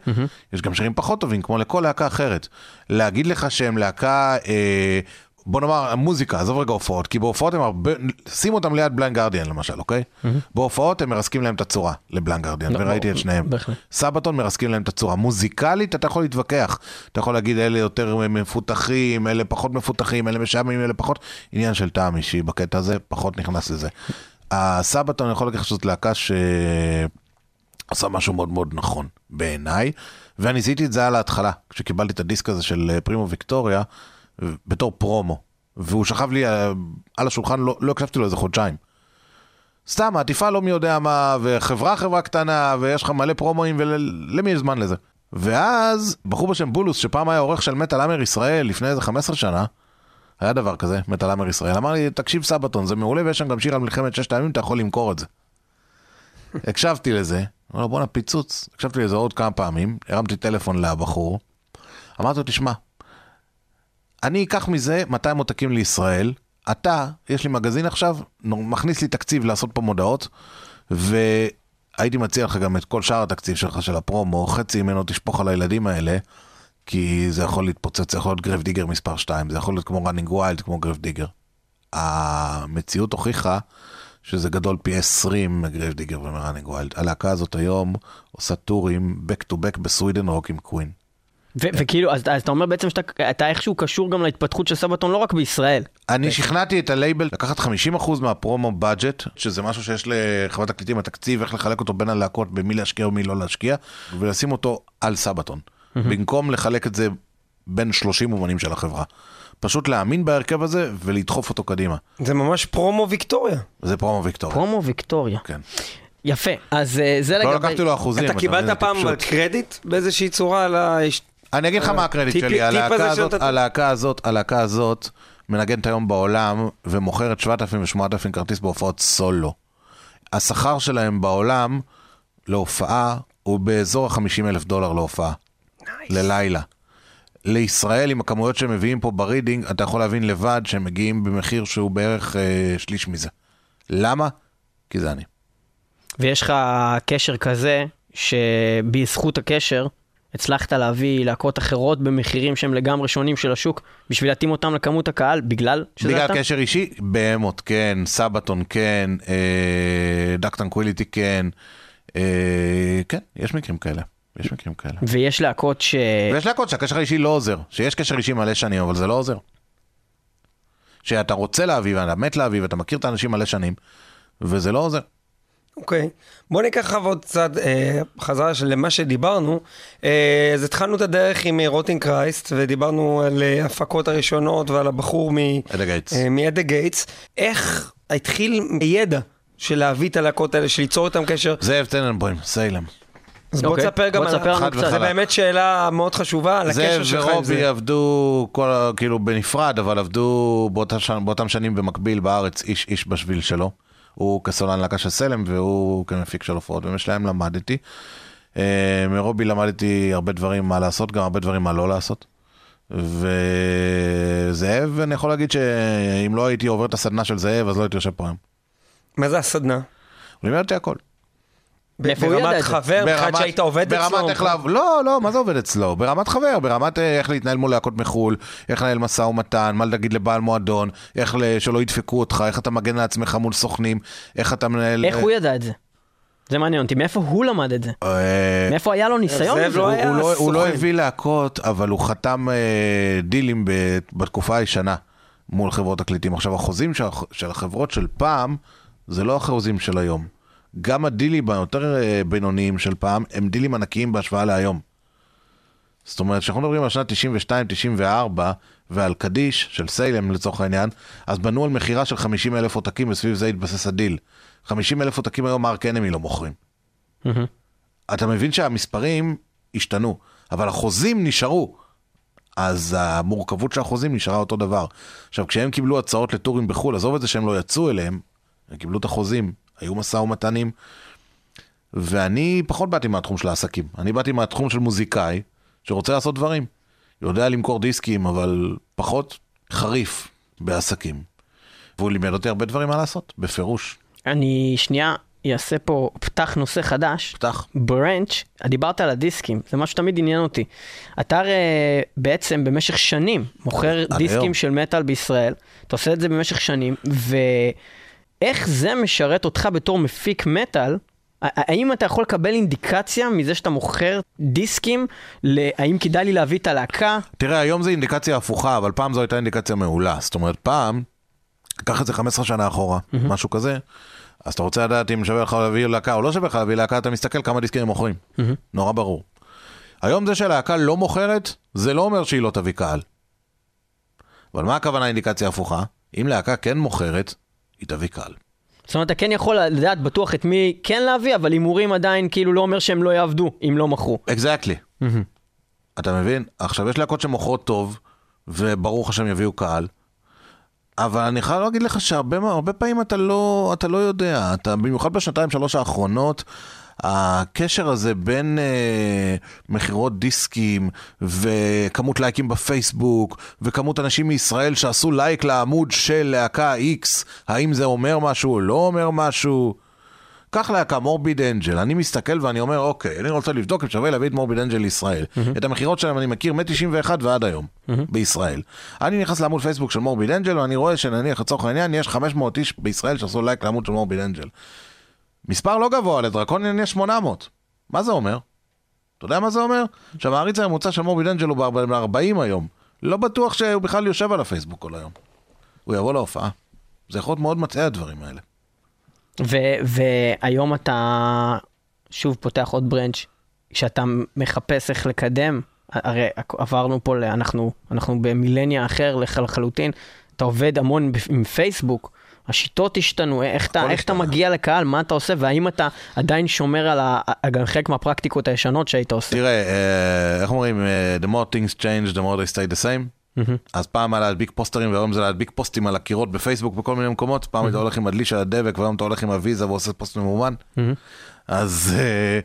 יש גם שירים פחות טובים, כמו לכל להקה אחרת. להגיד לך שהם להקה, אה, בוא נאמר, מוזיקה, עזוב רגע הופעות, כי בהופעות הם הרבה, שים אותם ליד Blind Guardian למשל, אוקיי? בהופעות הם מרסקים להם את הצורה ל Blind Guardian, לא, וראיתי את שניהם. בהחלט. Sabaton מרסקים להם את הצורה. מוזיקלית אתה יכול להתווכח. אתה יכול להגיד אלה יותר מפותחים, אלה פחות מפותחים, אלה משעממים, אלה פחות. עניין של טעם אישי בקטע הזה, פחות נכנס לזה. ה Sabaton, יכול לך שזאת להקה שעושה משהו מאוד מאוד נכון בעיניי, ואני זיהיתי את זה על ההתחלה, כשקיבלתי את הדיסק הזה של אה, Primo Victoria, בתור פרומו. והוא שכב לי אה, על השולחן, לא, לא הקשבתי לו איזה חודשיים. סתם, עטיפה לא מי יודע מה, וחברה חברה קטנה, ויש לך מלא פרומואים, ולמי יש זמן לזה? ואז, בחור בשם בולוס, שפעם היה עורך של מטאל אמר ישראל, לפני איזה 15 שנה, היה דבר כזה, מטאל אמר ישראל, אמר לי, תקשיב סבתון, זה מעולה, ויש שם גם שיר על מלחמת ששת הימים, אתה יכול למכור את זה. הקשבתי לזה, אמר לו, בואנה, פיצוץ. הקשבתי לזה עוד כמה פעמים, הרמתי טלפון לבחור, אמרתי לו, תשמע, אני אקח מזה 200 עותקים לישראל, אתה, יש לי מגזין עכשיו, מכניס לי תקציב לעשות פה מודעות, והייתי מציע לך גם את כל שאר התקציב שלך של הפרומו, חצי ממנו תשפוך על הילדים האלה, כי זה יכול להתפוצץ, זה יכול להיות Grave Digger מספר 2, זה יכול להיות כמו Running Wild, כמו Grave Digger. המציאות הוכיחה שזה גדול פי 20 מ Grave Digger ומ Running Wild. הלהקה הזאת היום עושה טורים back to back ב Sweden Rock עם Queen. ו- וכאילו, אז, אז אתה אומר בעצם שאתה אתה איכשהו קשור גם להתפתחות של Sabaton לא רק בישראל. אני שכנעתי את הלייבל לקחת 50% מה promo budget, שזה משהו שיש לחברת תקליטים התקציב, איך לחלק אותו בין הלהקות, במי להשקיע ומי לא להשקיע, ולשים אותו על Sabaton. במקום לחלק את זה בין 30 אומנים של החברה. פשוט להאמין בהרכב הזה ולדחוף אותו קדימה. זה ממש Primo Victoria. זה Primo Victoria. Primo Victoria. כן. יפה, אז אה, זה לגבי... לא לקחתי לו אחוזים. אתה קיבלת פעם. קרדיט באיזושהי צורה על ה... אני אגיד לך מה הקרדיט שלי, הלהקה הזאת, הלהקה הזאת מנגנת היום בעולם ומוכרת 7,000 ו-8,000 כרטיס בהופעות סולו. השכר שלהם בעולם להופעה הוא באזור ה-50 אלף דולר להופעה. ללילה. לישראל, עם הכמויות שהם מביאים פה ברידינג, אתה יכול להבין לבד שהם מגיעים במחיר שהוא בערך אה, שליש מזה. למה? כי זה אני. ויש לך קשר כזה, שבזכות הקשר הצלחת להביא להקות אחרות במחירים שהם לגמרי שונים של השוק, בשביל להתאים אותם לכמות הקהל, בגלל שזה בגלל אתה? קשר אישי, בהמות כן, סבתון כן, אה, דקטן קוויליטי כן, אה, כן, יש מקרים כאלה. יש מקרים כאלה. ויש להקות ש... ויש להקות שהקשר האישי לא עוזר, שיש קשר אישי מלא שנים, אבל זה לא עוזר. שאתה רוצה להביא ואתה מת להביא ואתה מכיר את האנשים מלא שנים, וזה לא עוזר. אוקיי. בוא ניקח עכשיו עוד קצת אה, חזרה של למה שדיברנו. אה, אז התחלנו את הדרך עם Rotting Christ, ודיברנו על אה, הפקות הראשונות ועל הבחור מ... At the Gates. אה, מ At the Gates. איך התחיל ידע של להביא את הלהקות האלה, של ליצור איתם קשר? זאב טננבוים, Salem. אז בוא אוקיי. תספר גם בוא על... תספר לנו חד קצת. וחלק. זה באמת שאלה מאוד חשובה על זאב הקשר שלך עם ורובי זה. עבדו כל, כאילו בנפרד, אבל עבדו באותם שנים במקביל בארץ, איש איש בשביל שלו. הוא כסולן להקה של סלם והוא כמפיק של הופעות, ומשלהם למדתי. אה, מרובי למדתי הרבה דברים מה לעשות, גם הרבה דברים מה לא לעשות. וזאב, אני יכול להגיד שאם לא הייתי עובר את הסדנה של זאב, אז לא הייתי יושב פה היום. מה זה הסדנה? הוא לימד אותי הכל. מאיפה הוא ידע ברמת את זה? חבר, מבחינת שהיית עובד אצלו? ברמת איך לעב... לא, לא, מה זה עובד אצלו? ברמת חבר, ברמת אה, איך להתנהל מול להקות מחו"ל, איך לנהל משא ומתן, מה להגיד לבעל מועדון, איך ל... שלא ידפקו אותך, איך אתה מגן על עצמך מול סוכנים, איך אתה מנהל... איך הוא ידע את זה? זה מעניין אותי, מאיפה הוא למד את זה? אה, מאיפה היה לו ניסיון זאב? לא הוא, היה הוא, לא, הוא לא סוכן. הביא להקות, אבל הוא חתם אה, דילים ב, בתקופה הישנה מול חברות תקליטים. עכשיו, החוזים של, הח- של החברות של פעם, זה לא החוזים של היום. גם הדילים היותר אה, בינוניים של פעם, הם דילים ענקיים בהשוואה להיום. זאת אומרת, כשאנחנו מדברים על שנת 92-94 ועל קדיש של Salem לצורך העניין, אז בנו על מכירה של 50 אלף עותקים וסביב זה התבסס הדיל. 50 אלף עותקים היום Arch Enemy לא מוכרים. מהמם. אתה מבין שהמספרים השתנו, אבל החוזים נשארו. אז המורכבות של החוזים נשארה אותו דבר. עכשיו, כשהם קיבלו הצעות לטורים בחו"ל, עזוב את זה שהם לא יצאו אליהם, הם קיבלו את החוזים, היו משא ומתנים, ואני פחות באתי מהתחום של העסקים. אני באתי מהתחום של מוזיקאי שרוצה לעשות דברים. יודע למכור דיסקים, אבל פחות חריף בעסקים. והוא לימד אותי הרבה דברים מה לעשות, בפירוש. אני שנייה אעשה פה, פתח נושא חדש. פתח. ברנץ', דיברת על הדיסקים, זה משהו שתמיד עניין אותי. אתה הרי בעצם במשך שנים מוכר דיסקים היום. של מטאל בישראל, אתה עושה את זה במשך שנים, ואיך זה משרת אותך בתור מפיק מטאל? האם אתה יכול לקבל אינדיקציה מזה שאתה מוכר דיסקים, האם כדאי לי להביא את הלהקה? תראה, היום זו אינדיקציה הפוכה, אבל פעם זו הייתה אינדיקציה מעולה. זאת אומרת, פעם, קח את זה 15 שנה אחורה, משהו כזה, אז אתה רוצה לדעת אם שווה לך להביא להקה או לא שווה לך להביא להקה, אתה מסתכל כמה דיסקים הם מוכרים. נורא ברור. היום זה שהלהקה לא מוכרת, זה לא אומר שהיא לא תביא קהל. אבל מה הכוונה אינדיקציה הפוכה? אם להקה כן מוכרת, תביא קהל. זאת אומרת, אתה כן יכול לדעת בטוח את מי כן להביא, אבל הימורים עדיין כאילו לא אומר שהם לא יעבדו אם לא מכרו. אקזקטלי. אתה מבין? עכשיו, יש להקות שמוכרות טוב, וברור לך שהם יביאו קהל, אבל אני חייב להגיד לך שהרבה הרבה פעמים אתה לא, אתה לא יודע. אתה, במיוחד בשנתיים, שלוש האחרונות, הקשר הזה בין אה, מכירות דיסקים וכמות לייקים בפייסבוק וכמות אנשים מישראל שעשו לייק לעמוד של להקה X, האם זה אומר משהו או לא אומר משהו? קח להקה Morbid Angel, אני מסתכל ואני אומר, אוקיי, אני רוצה לבדוק אם שווה להביא את Morbid Angel לישראל. את המכירות שלהם אני מכיר מ-91 ועד היום, בישראל. אני נכנס לעמוד פייסבוק של Morbid Angel ואני רואה שנניח לצורך העניין יש 500 איש בישראל שעשו לייק לעמוד של Morbid Angel. מספר לא גבוה, לדרקוניאן יש 800. מה זה אומר? אתה יודע מה זה אומר? שהמעריץ הממוצע של מורביד אנג'ל הוא ב-40 היום. לא בטוח שהוא בכלל יושב על הפייסבוק כל היום. הוא יבוא להופעה. זה יכול להיות מאוד מטעה הדברים האלה. והיום אתה שוב פותח עוד ברנץ', שאתה מחפש איך לקדם, הרי עברנו פה, אנחנו, אנחנו במילניה אחר לח- לחלוטין, אתה עובד המון עם פייסבוק, השיטות השתנו, איך אתה, איך אתה. מגיע לקהל, מה אתה עושה, והאם אתה עדיין שומר על ה- גם חלק מהפרקטיקות הישנות שהיית עושה. תראה, אה, איך אומרים, אה, the more things change, the more they stay the same. אז פעם היה להדביק פוסטרים והיום זה להדביק פוסטים על הקירות בפייסבוק בכל מיני מקומות, פעם היית הולך עם הדלי של הדבק והיום אתה הולך עם הוויזה ועושה פוסט ממומן. אז אה,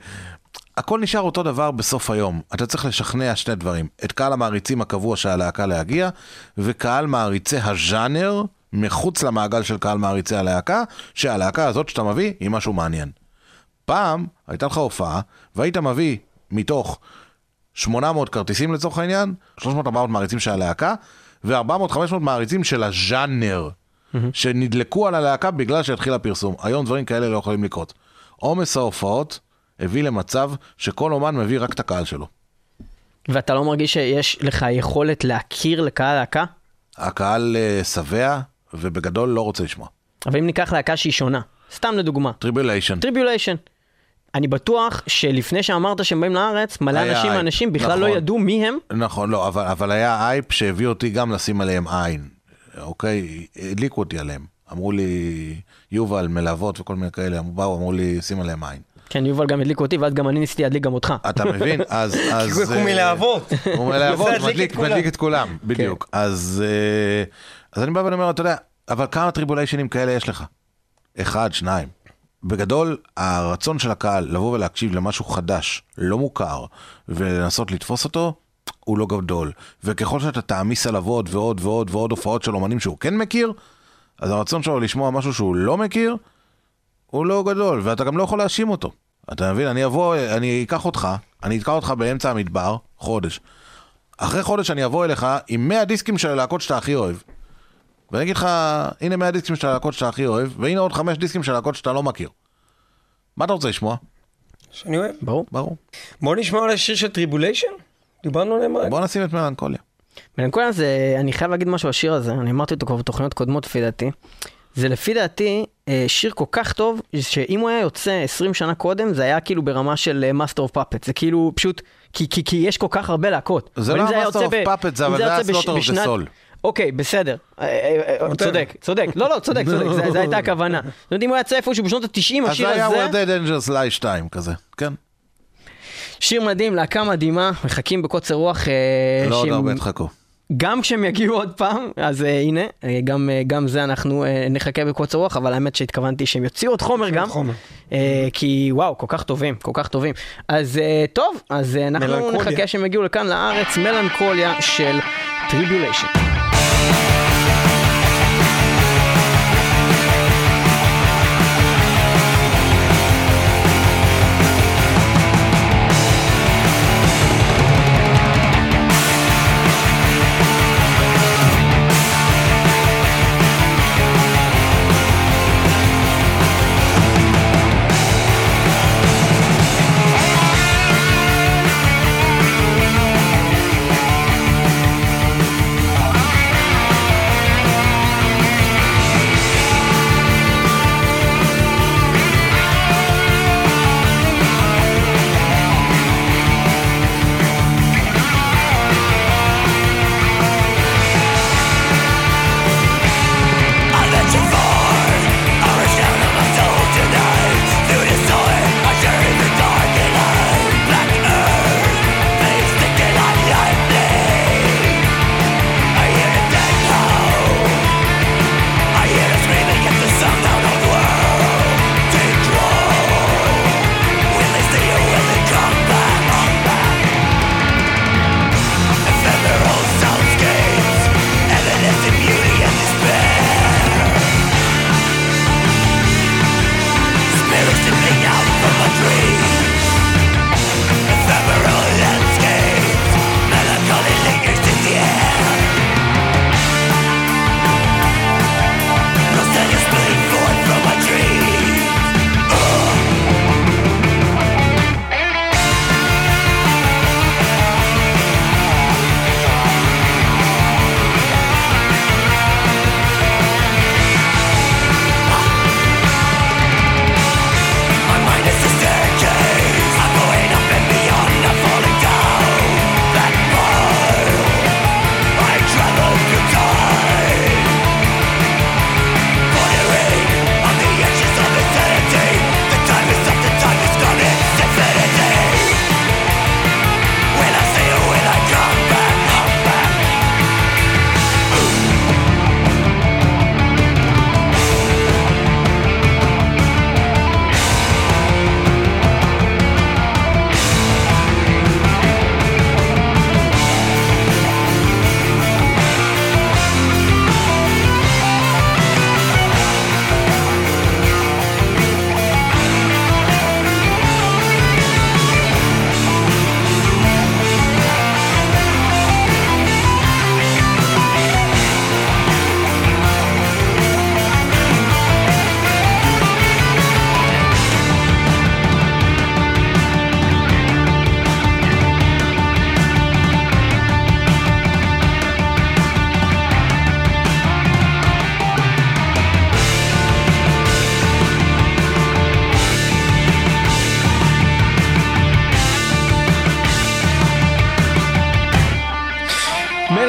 הכל נשאר אותו דבר בסוף היום. אתה צריך לשכנע שני דברים, את קהל המעריצים הקבוע של הלהקה להגיע, וקהל מעריצי הז'אנר מחוץ למעגל של קהל מעריצי הלהקה, שהלהקה הזאת שאתה מביא היא משהו מעניין. פעם הייתה לך הופעה והיית מביא מתוך 800 כרטיסים לצורך העניין, 300-400 מעריצים של הלהקה, ו-400-500 מעריצים של הז'אנר, שנדלקו על הלהקה בגלל שהתחיל הפרסום. היום דברים כאלה לא יכולים לקרות. עומס ההופעות הביא למצב שכל אומן מביא רק את הקהל שלו. ואתה לא מרגיש שיש לך יכולת להכיר לקהל להקה? הקהל אה, שבע, ובגדול לא רוצה לשמוע. אבל אם ניקח להקה שהיא שונה, סתם לדוגמה, Tribulation. Tribulation. אני בטוח שלפני שאמרת שהם באים לארץ, מלא אנשים אייפ. מהאנשים בכלל לא נכון. ידעו מי הם. נכון, לא, אבל, אבל היה אייפ שהביא אותי גם לשים עליהם עין, אוקיי? הדליקו אותי עליהם. אמרו לי, יובל, מלוות וכל מיני כאלה, באו, אמרו לי, שים עליהם עין. כן, יובל גם הדליק אותי, ואז גם אני ניסיתי להדליק גם אותך. אתה מבין? אז... אז הוא אה, מלהבות. הוא מלהבות, מדליק, את כולם. כולם, בדיוק. אז אה, אז אני בא ואני אומר, אתה יודע, אבל כמה טריבוליישנים כאלה יש לך? אחד, שניים. בגדול, הרצון של הקהל לבוא ולהקשיב למשהו חדש, לא מוכר, ולנסות לתפוס אותו, הוא לא גדול. וככל שאתה תעמיס עליו עוד ועוד ועוד ועוד הופעות של אומנים שהוא כן מכיר, אז הרצון שלו לשמוע משהו שהוא לא מכיר, הוא לא גדול, ואתה גם לא יכול להאשים אותו. אתה מבין? אני אבוא, אני אקח אותך, אני אתקע אותך באמצע המדבר, חודש. אחרי חודש אני אבוא אליך עם 100 דיסקים של הלהקות שאתה הכי אוהב. ואני אגיד לך, הנה 100 דיסקים של הלהקות שאתה הכי אוהב, והנה עוד 5 דיסקים של הלהקות שאתה לא מכיר. מה אתה רוצה לשמוע? שאני אוהב. ברור. ברור. בוא נשמע על השיר של Tribulation? דיברנו עליהם הרגע. בוא נשים את מלנכוליה. מלנכוליה זה, אני חייב להגיד משהו על השיר הזה, אני אמרתי אותו כבר בתוכניות קודמות לפי דעתי. זה לפי דעתי אה, שיר כל כך טוב, שאם הוא היה יוצא 20 שנה קודם, זה היה כאילו ברמה של Master of Puppets, זה כאילו פשוט, כי, כי, כי יש כל כך הרבה להקות. זה לא of ב- Puppets, זה אבל זה היה of the בשנת- Soul. אוקיי, בסדר. אה, אה, אה, צודק, צודק. לא, לא, צודק, צודק, זו הייתה הכוונה. זאת אומרת, אם הוא היה יוצא איפשהו בשנות ה-90, אז השיר זה היה הזה... Where Dead Angels Lie 2 כזה, כן. שיר מדהים, להקה מדהימה, מחכים בקוצר רוח. לא עוד הרבה תחכו. גם כשהם יגיעו עוד פעם, אז אה, הנה, גם, אה, גם זה אנחנו אה, נחכה בקוצר רוח, אבל האמת שהתכוונתי שהם יוציאו עוד חומר גם. חומר. אה, כי וואו, כל כך טובים, כל כך טובים. אז אה, טוב, אז אה, אנחנו מלנכוליה. נחכה שהם יגיעו לכאן לארץ, מלנכוליה של Tribulation.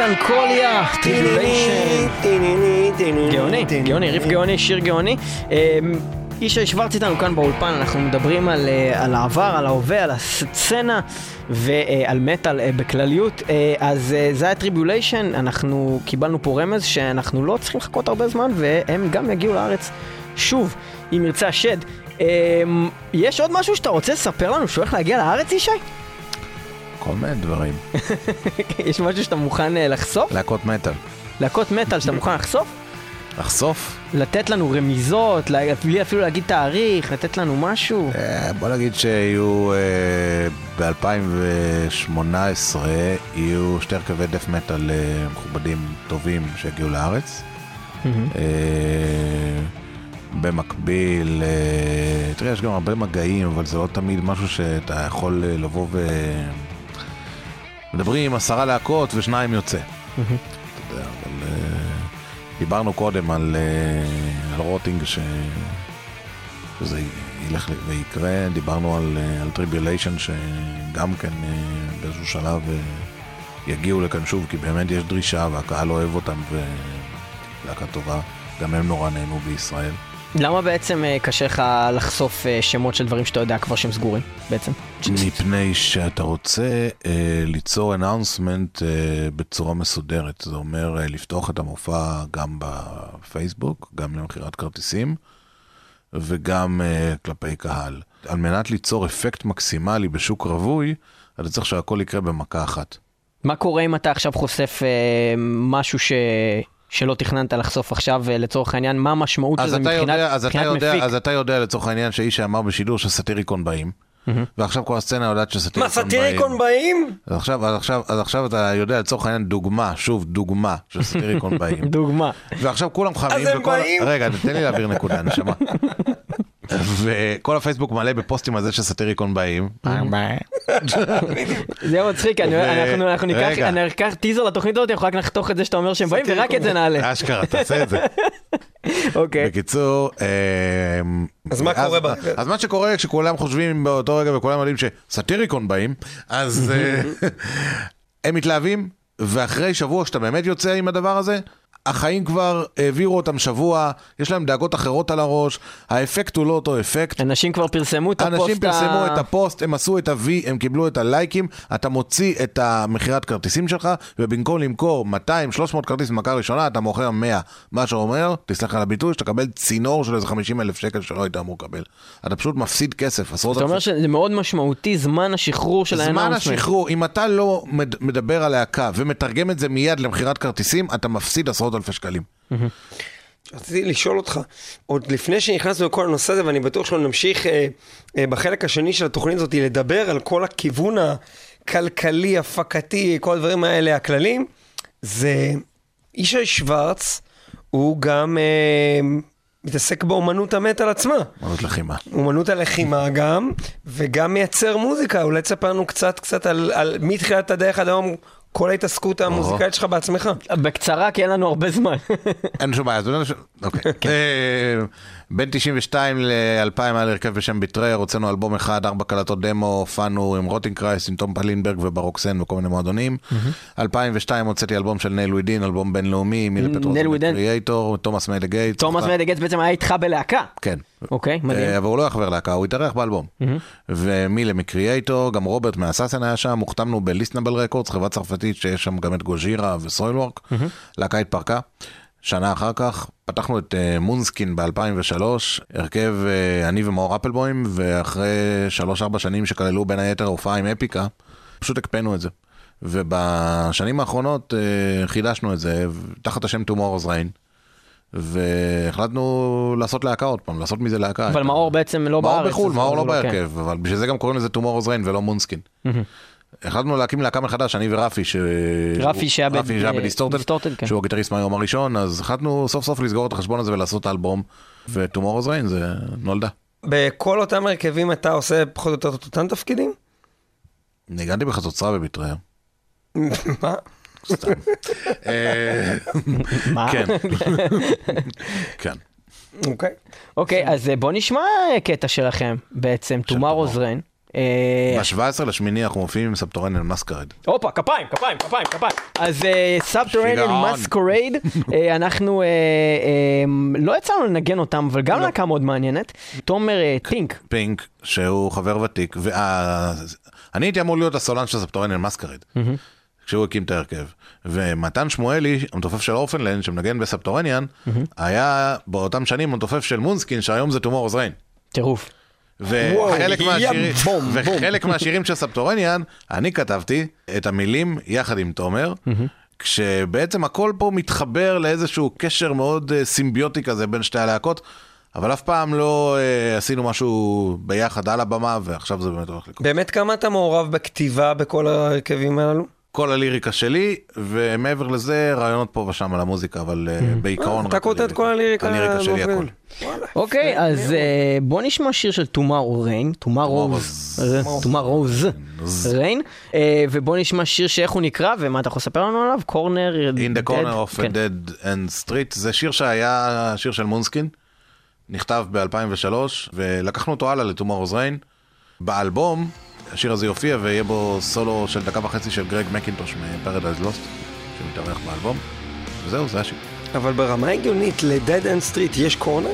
מלנכוליה, Tribulation. גאוני, גאוני, ריף גאוני, שיר גאוני. ישי שוורץ איתנו כאן באולפן, אנחנו מדברים על, על העבר, על ההווה, על הסצנה ועל מטאל בכלליות. אז זה היה Tribulation, אנחנו קיבלנו פה רמז שאנחנו לא צריכים לחכות הרבה זמן והם גם יגיעו לארץ שוב, אם ירצה השד. יש עוד משהו שאתה רוצה לספר לנו שהוא הולך להגיע לארץ, ישי? כל מיני דברים. יש משהו שאתה מוכן אה, לחשוף? להקות מטאל. להקות מטאל שאתה מוכן לחשוף? לחשוף? לתת לנו רמיזות, בלי אפילו להגיד תאריך, לתת לנו משהו. אה, בוא נגיד שיהיו ב-2018 יהיו שתי הרכבי דף מטאל אה, מכובדים טובים שיגיעו לארץ. אה, במקביל, אה, תראה, יש גם הרבה מגעים, אבל זה לא תמיד משהו שאתה יכול אה, לבוא ו... מדברים עשרה להקות ושניים יוצא. אתה יודע, אבל אה, דיברנו קודם על, אה, על Rotting ש... שזה ילך ויקרה, דיברנו על, אה, על Tribulation שגם כן באיזשהו שלב יגיעו לכאן שוב, כי באמת יש דרישה והקהל אוהב אותם ולהקה טובה, גם הם נורא נהנו בישראל. למה בעצם אה, קשה לך לחשוף אה, שמות של דברים שאתה יודע כבר שהם סגורים, בעצם? מפני שאתה רוצה אה, ליצור אנאונסמנט אה, בצורה מסודרת, זה אומר אה, לפתוח את המופע גם בפייסבוק, גם למכירת כרטיסים וגם אה, כלפי קהל. על מנת ליצור אפקט מקסימלי בשוק רווי, אתה צריך שהכל יקרה במכה אחת. מה קורה אם אתה עכשיו חושף אה, משהו ש... שלא תכננת לחשוף עכשיו, אה, לצורך העניין, מה המשמעות של אז זה אתה, מבחינת, יודע, אז, אתה מבחינת יודע, מפיק? אז אתה יודע לצורך העניין שאיש אמר בשידור שסאטיריקון באים, ועכשיו כל הסצנה יודעת מה, שסאטיריקון באים. סאטיריקון באים? אז עכשיו, אז, עכשיו, אז עכשיו אתה יודע לצורך העניין דוגמה, שוב דוגמה של סאטיריקון באים. דוגמה. ועכשיו כולם חמים. אז הם וכל... באים? רגע, תן לי להעביר נקודה, נשמה. וכל הפייסבוק מלא בפוסטים על זה שסאטיריקון באים. זה מצחיק, אנחנו ניקח טיזר לתוכנית הזאת, אנחנו רק נחתוך את זה שאתה אומר שהם באים, ורק את זה נעלה. אשכרה, תעשה את זה. אוקיי. בקיצור, אמ, אז מה קורה אז מה שקורה כשכולם חושבים באותו רגע וכולם יודעים ש Satyricon באים, אז אה, הם מתלהבים, ואחרי שבוע שאתה באמת יוצא עם הדבר הזה, החיים כבר העבירו אותם שבוע, יש להם דאגות אחרות על הראש, האפקט הוא לא אותו אפקט. אנשים כבר פרסמו את הפוסט אנשים פרסמו את הפוסט, הם עשו את ה-V, הם קיבלו את הלייקים, אתה מוציא את המכירת כרטיסים שלך, ובמקום למכור 200-300 כרטיס במכה ראשונה, אתה מוכר 100. מה שאומר, תסלח על הביטוי, שתקבל צינור של איזה 50 אלף שקל שלא היית אמור לקבל. אתה פשוט מפסיד כסף, עשרות אתה אומר שזה מאוד משמעותי, זמן השחרור של זמן האנאונסמנט. השחרור, אם אתה לא מד- מדבר על להקה ומתרגם את זה מיד למכירת כרטיסים, אתה מפסיד עשרות אלפי שקלים. רציתי לשאול אותך, עוד לפני שנכנסנו לכל הנושא הזה, ואני בטוח שלא נמשיך אה, אה, בחלק השני של התוכנית הזאת לדבר על כל הכיוון הכלכלי, הפקתי, כל הדברים האלה, הכללים, זה ישי שוורץ, הוא גם אה, מתעסק באומנות המטאל עצמה. אמנות לחימה. אומנות הלחימה גם, וגם מייצר מוזיקה. אולי תספר לנו קצת קצת על, על מתחילת הדרך עד היום, כל ההתעסקות המוזיקלית שלך בעצמך. בקצרה, כי אין לנו הרבה זמן. אין שום בעיה, אז אוקיי. בין 92 ל-2000 היה לי הרכב בשם Betrayer, הוצאנו אלבום אחד, ארבע קלטות דמו, הופענו עם Rotting Christ, עם תום פלינברג וברוקסן וכל מיני מועדונים. 2002 הוצאתי אלבום של Nail Within, אלבום בינלאומי, Nail Within. Kreator, תומאס מ At the Gates. תומאס מ At the Gates בעצם היה איתך בלהקה. כן. אוקיי, מדהים. אה, אבל הוא לא היה חבר להקה, הוא התארח באלבום. ומילה מ Kreator, גם רוברט מאסאסן היה שם, הוחתמנו ב Listenable Records, חברה צרפתית שיש שם גם את Gojira ו Soilwork. להקה התפרקה. שנה אחר כך פתחנו את אה, Moonskin ב-2003, הרכב אה, אני ומאור אפלבוים, ואחרי 3-4 שנים שכללו בין היתר הופעה עם אפיקה, פשוט הקפאנו את זה. ובשנים האחרונות uh, חידשנו את זה תחת השם Tomorrow's Rain. והחלטנו לעשות להקה עוד פעם, לעשות מזה להקה. אבל מאור בעצם לא בארץ. מאור בחו"ל, מאור לא הוא כן. בהרכב, אבל בשביל זה גם קוראים לזה Tomorrow's Rain ולא מונסקין. החלטנו להקים להקה מחדש, אני ורפי, ש... רפי שהיה ב- רפי שהיה בדיסטורטד, דיסטורטד, כן. שהוא הגיטריסט מהיום הראשון, אז החלטנו סוף סוף לסגור את החשבון הזה ולעשות אלבום, ו-Tomorrow's Rain זה נולדה. בכל אותם הרכבים אתה עושה פחות או יותר את אותם תפקידים? ניגנתי בחצוצרה בביטרייר. מה? סתם. אה, מה? כן. כן. אוקיי. אוקיי, אז אה, בוא נשמע אה, קטע שלכם בעצם, Tomorrow's Rain. אה, ב-17 לשמיני אנחנו מופיעים עם סבתורנל מסקרד. הופה, כפיים, כפיים, כפיים, כפיים. אז שיגעון. Masquerade, אנחנו, אה, אה, לא יצא לנו לנגן אותם, אבל גם להקה מאוד מעניינת. תומר אה, טינק, פינק, שהוא חבר ותיק, ואני הייתי אמור להיות הסולן של Subterranean Masquerade. כשהוא הקים את ההרכב. ומתן שמואלי, המתופף של Orphaned Land, שמנגן ב Subterranean, היה באותם שנים המתופף של Moonskin, שהיום זה Tomorrow's Rain. טירוף. וחלק מהשירים, בום, בום. וחלק מהשירים של Subterranean, אני כתבתי את המילים יחד עם תומר, כשבעצם הכל פה מתחבר לאיזשהו קשר מאוד אה, סימביוטי כזה בין שתי הלהקות, אבל אף פעם לא אה, עשינו משהו ביחד על הבמה, ועכשיו זה באמת הולך לקרות. באמת כמה אתה מעורב בכתיבה בכל ההרכבים הללו? כל הליריקה שלי, ומעבר לזה רעיונות פה ושם על המוזיקה, אבל אה, בעיקרון... אתה רק כותב את כל הליריקה הליריקה שלי הכל. וואלה, אוקיי, אז. אה, בוא נשמע שיר של Tomorrow Rain, Tomorrow's Tomorrow's Rain, אה, ובוא נשמע שיר שאיך הוא נקרא, ומה אתה יכול לספר לנו עליו? קורנר, In the corner of כן. a dead end street, זה שיר שהיה שיר של מונסקין, נכתב ב-2003, ולקחנו אותו הלאה ל-Tomorrow's Rain. באלבום, השיר הזה יופיע ויהיה בו סולו של דקה וחצי של גרג מקינטוש מפרדייז לוסט, שמתארח באלבום. וזהו, זה השיר. אבל ברמה הגיונית, ל-Dead End Street יש קורנר?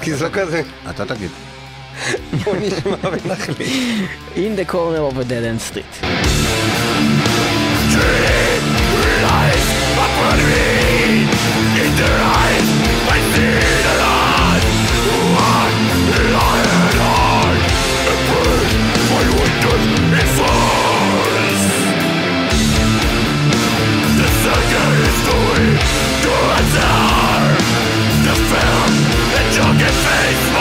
כי זה לא כזה, אתה תגיד. בוא נשמע ונחליט. In the corner of a dead end street. מטאל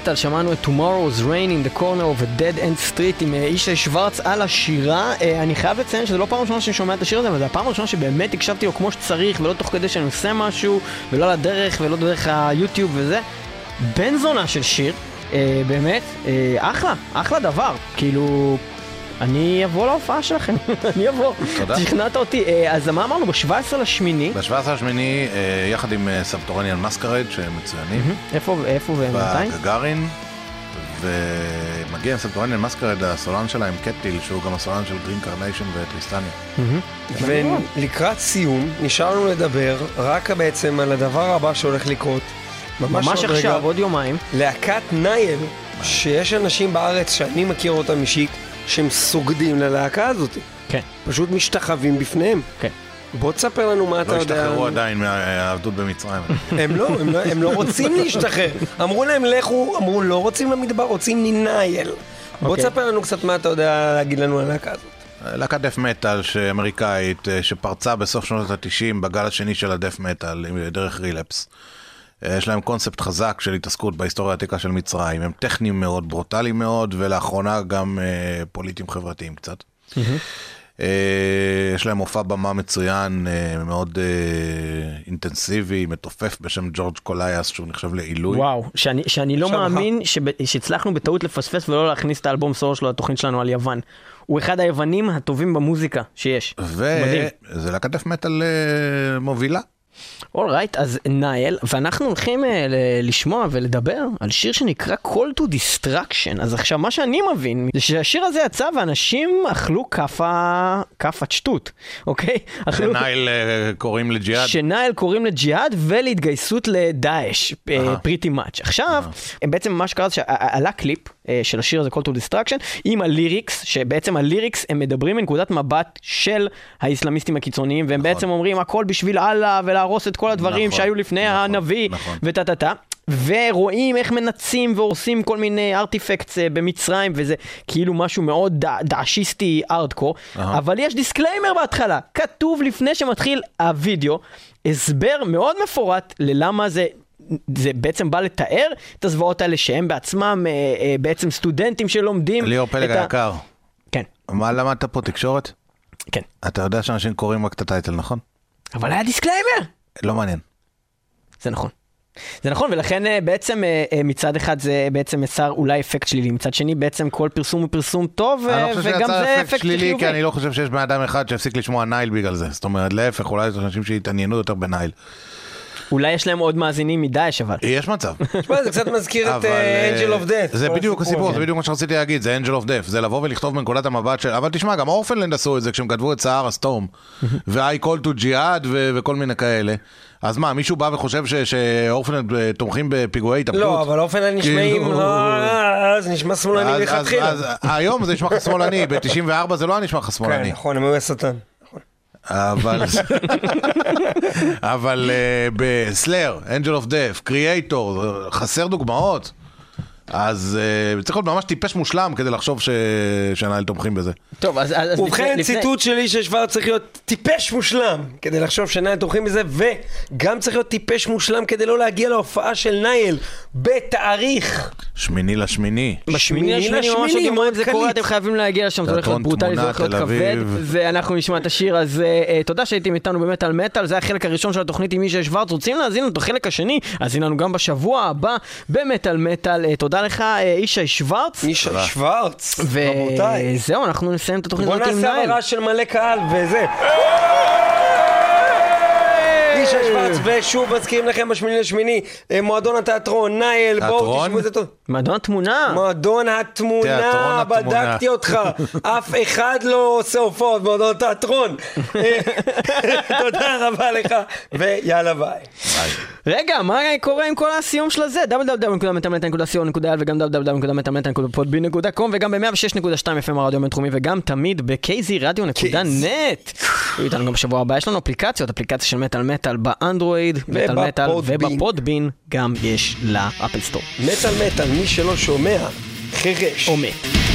מטאל, שמענו את Tomorrow's Rain in the corner of a dead end street עם אה, ישי שוורץ על השירה. אה, אני חייב לציין שזו לא פעם ראשונה שאני שומע את השיר הזה, אבל זו הפעם הראשונה שבאמת הקשבתי לו כמו שצריך, ולא תוך כדי שאני עושה משהו, ולא על הדרך, ולא דרך היוטיוב וזה. בן זונה של שיר, אה, באמת, אחלה, אחלה דבר. כאילו, אני אבוא להופעה שלכם, אני אבוא. תודה. שכנעת אותי. אה, אז מה אמרנו? ב-17 לשמיני, ב-17 השמיני, אה, יחד עם סבתורניאן מסקרד, שהם מצוינים, איפה ומתי? בגגארין, ומגיע עם Subterranean Masquerade, הסולן שלהם, קטיל, שהוא גם הסולן של Green Carnation ו Tristania. ולקראת סיום, נשאר לנו לדבר רק בעצם על הדבר הבא שהולך לקרות. ממש רגע. עכשיו, עוד יומיים. להקת Nile, שיש אנשים בארץ שאני מכיר אותם אישית, שהם סוגדים ללהקה הזאת. כן, פשוט משתחווים בפניהם. כן. בוא תספר לנו מה אתה לא יודע. השתחררו עדיין מהעבדות במצרים. הם לא, הם לא, הם לא רוצים להשתחרר. אמרו להם לכו, אמרו לא רוצים למדבר, רוצים מנייל. בוא אוקיי. תספר לנו קצת מה אתה יודע להגיד לנו על הלהקה הזאת. להקת דף מטאל אמריקאית אה, שפרצה בסוף שנות ה-90 בגל השני של הדף מטאל דרך רילפס. אה, יש להם קונספט חזק של התעסקות בהיסטוריה העתיקה של מצרים. הם טכניים מאוד, ברוטליים מאוד, ולאחרונה גם אה, פוליטיים חברתיים קצת. אה, יש להם מופע במה מצוין, אה, מאוד אה, אינטנסיבי, מתופף בשם ג'ורג' קולייס, שהוא נחשב לעילוי. וואו, שאני, שאני לא מאמין שב, שהצלחנו בטעות לפספס ולא להכניס את האלבום סולו שלו לתוכנית שלנו על יוון. הוא אחד היוונים הטובים במוזיקה שיש. מדהים. וזה להקת מטאל אה, מובילה. alright, אז Nile, ואנחנו הולכים אה, ל- לשמוע ולדבר על שיר שנקרא Call to Destruction. אז עכשיו, מה שאני מבין, זה שהשיר הזה יצא ואנשים אכלו כאפה, כאפת שטות, אוקיי? אכלו... שנייל אה, קוראים לג'יהאד. שנייל קוראים לג'יהאד ולהתגייסות לדאעש, פריטי מאץ'. עכשיו, בעצם מה שקרה זה שעלה קליפ אה, של השיר הזה, Call to Destruction, עם הליריקס, שבעצם הליריקס הם מדברים מנקודת מבט של האיסלאמיסטים הקיצוניים, והם בעצם אומרים הכל בשביל אללה ולהרוס את כל הדברים נכון, שהיו לפני נכון, הנביא, נכון. וטה טה טה. ורואים איך מנצים והורסים כל מיני ארטיפקטס אה, במצרים, וזה כאילו משהו מאוד דע- דעשיסטי ארדקור, אבל יש disclaimer בהתחלה, כתוב לפני שמתחיל הווידאו, הסבר מאוד מפורט ללמה זה... זה בעצם בא לתאר את הזוועות האלה שהם בעצמם אה, אה, בעצם סטודנטים שלומדים. ליאור פלג היקר, כן, מה למדת פה תקשורת? כן. אתה יודע שאנשים קוראים רק את ה title, נכון? אבל היה disclaimer! לא מעניין. זה נכון. זה נכון, ולכן אה, בעצם מצד אחד זה בעצם יצר אולי אפקט שלילי, מצד שני בעצם כל פרסום הוא פרסום טוב, אני אה, לא חושב וגם שיצא זה אפקט אפקט שלילי, חיובי. כי אני לא חושב שיש בן אדם אחד שהפסיק לשמוע Nile בגלל זה. זאת אומרת, להפך, אולי יש אנשים שהתעניינו יותר ב Nile. אולי יש להם עוד מאזינים מדאעש אבל. יש מצב. תשמע, זה קצת מזכיר את אבל, Angel of Death. זה בדיוק הסיפור, זה בדיוק מה שרציתי להגיד, זה Angel of Death, זה לבוא ולכתוב מנקודת המבט של... אבל תשמע, גם Orphaned Land עשו את זה כשהם כתבו את Sahara's Storm, ו-I call to jihad ו- וכל מיני כאלה. אז מה, מישהו בא וחושב ש- שאורפנלנד אה, תומכים בפיגועי התאבדות? לא, אבל אופן נשמעים, כאילו- לא, זה נשמע שמאלני אז- אז- מלכתחילה. אז היום זה נשמע לך שמאלני, ב-94 זה לא היה נשמע לך כן, שמאלני. נכון, הם היו השטן. אבל, אבל uh, בסלאר, אנג'ל אוף דף, קריאייטור, חסר דוגמאות. אז uh, צריך להיות ממש טיפש מושלם כדי לחשוב ש... שנהל תומכים בזה. טוב, אז... אז ובכן, לפני- לפני- ציטוט שלי ששוורץ צריך להיות טיפש מושלם כדי לחשוב שנייל תומכים בזה, וגם צריך להיות טיפש מושלם כדי לא להגיע להופעה של נייל בתאריך. שמיני לשמיני. בשמיני לשמיני ממש עוד יומיים זה. קורה, אתם חייבים להגיע לשם, זה הולך להיות ברוטלי, זה הולך להיות כבד. ואנחנו נשמע את השיר, אז אה, תודה שהייתם איתנו באמת על מטאל, זה החלק הראשון של התוכנית עם מישה שוורץ, רוצים להאזין לנו את החלק השני, האזין לנו גם בשבוע הבא במטאל מטאל, אה, תודה לך אה, ישי שוורץ, מישה שוורץ, רבותיי. וזהו, אנחנו נסיים את התוכנית בוא הזאת עם נעשה נייל. הברה של מלא קהל וזה. מישה שוורץ, ושוב מזכירים לכם בשמיני לשמיני, אה, מועדון התיאטרון, נייל, בואו? תשמעו את זה טוב. מועדון התמונה. מועדון התמונה. בדקתי אותך, אף אחד לא עושה הופעות במועדון תיאטרון. אה, תודה רבה לך, ויאללה ביי. רגע, מה קורה עם כל הסיום של הזה? www.מטאמטה.co.il וגם www.מטאמטה.com וגם ב-106.2 FM הרדיו הבינתחומי וגם תמיד ב-kzradio.net. יהיו איתנו גם בשבוע הבא, יש לנו אפליקציות, אפליקציה של מטאל מטאל באנדרואיד, מטאל מטאל. ובפודבין גם יש לאפל סטור. מטאל מטאל, מי שלא שומע, חירש. או מת.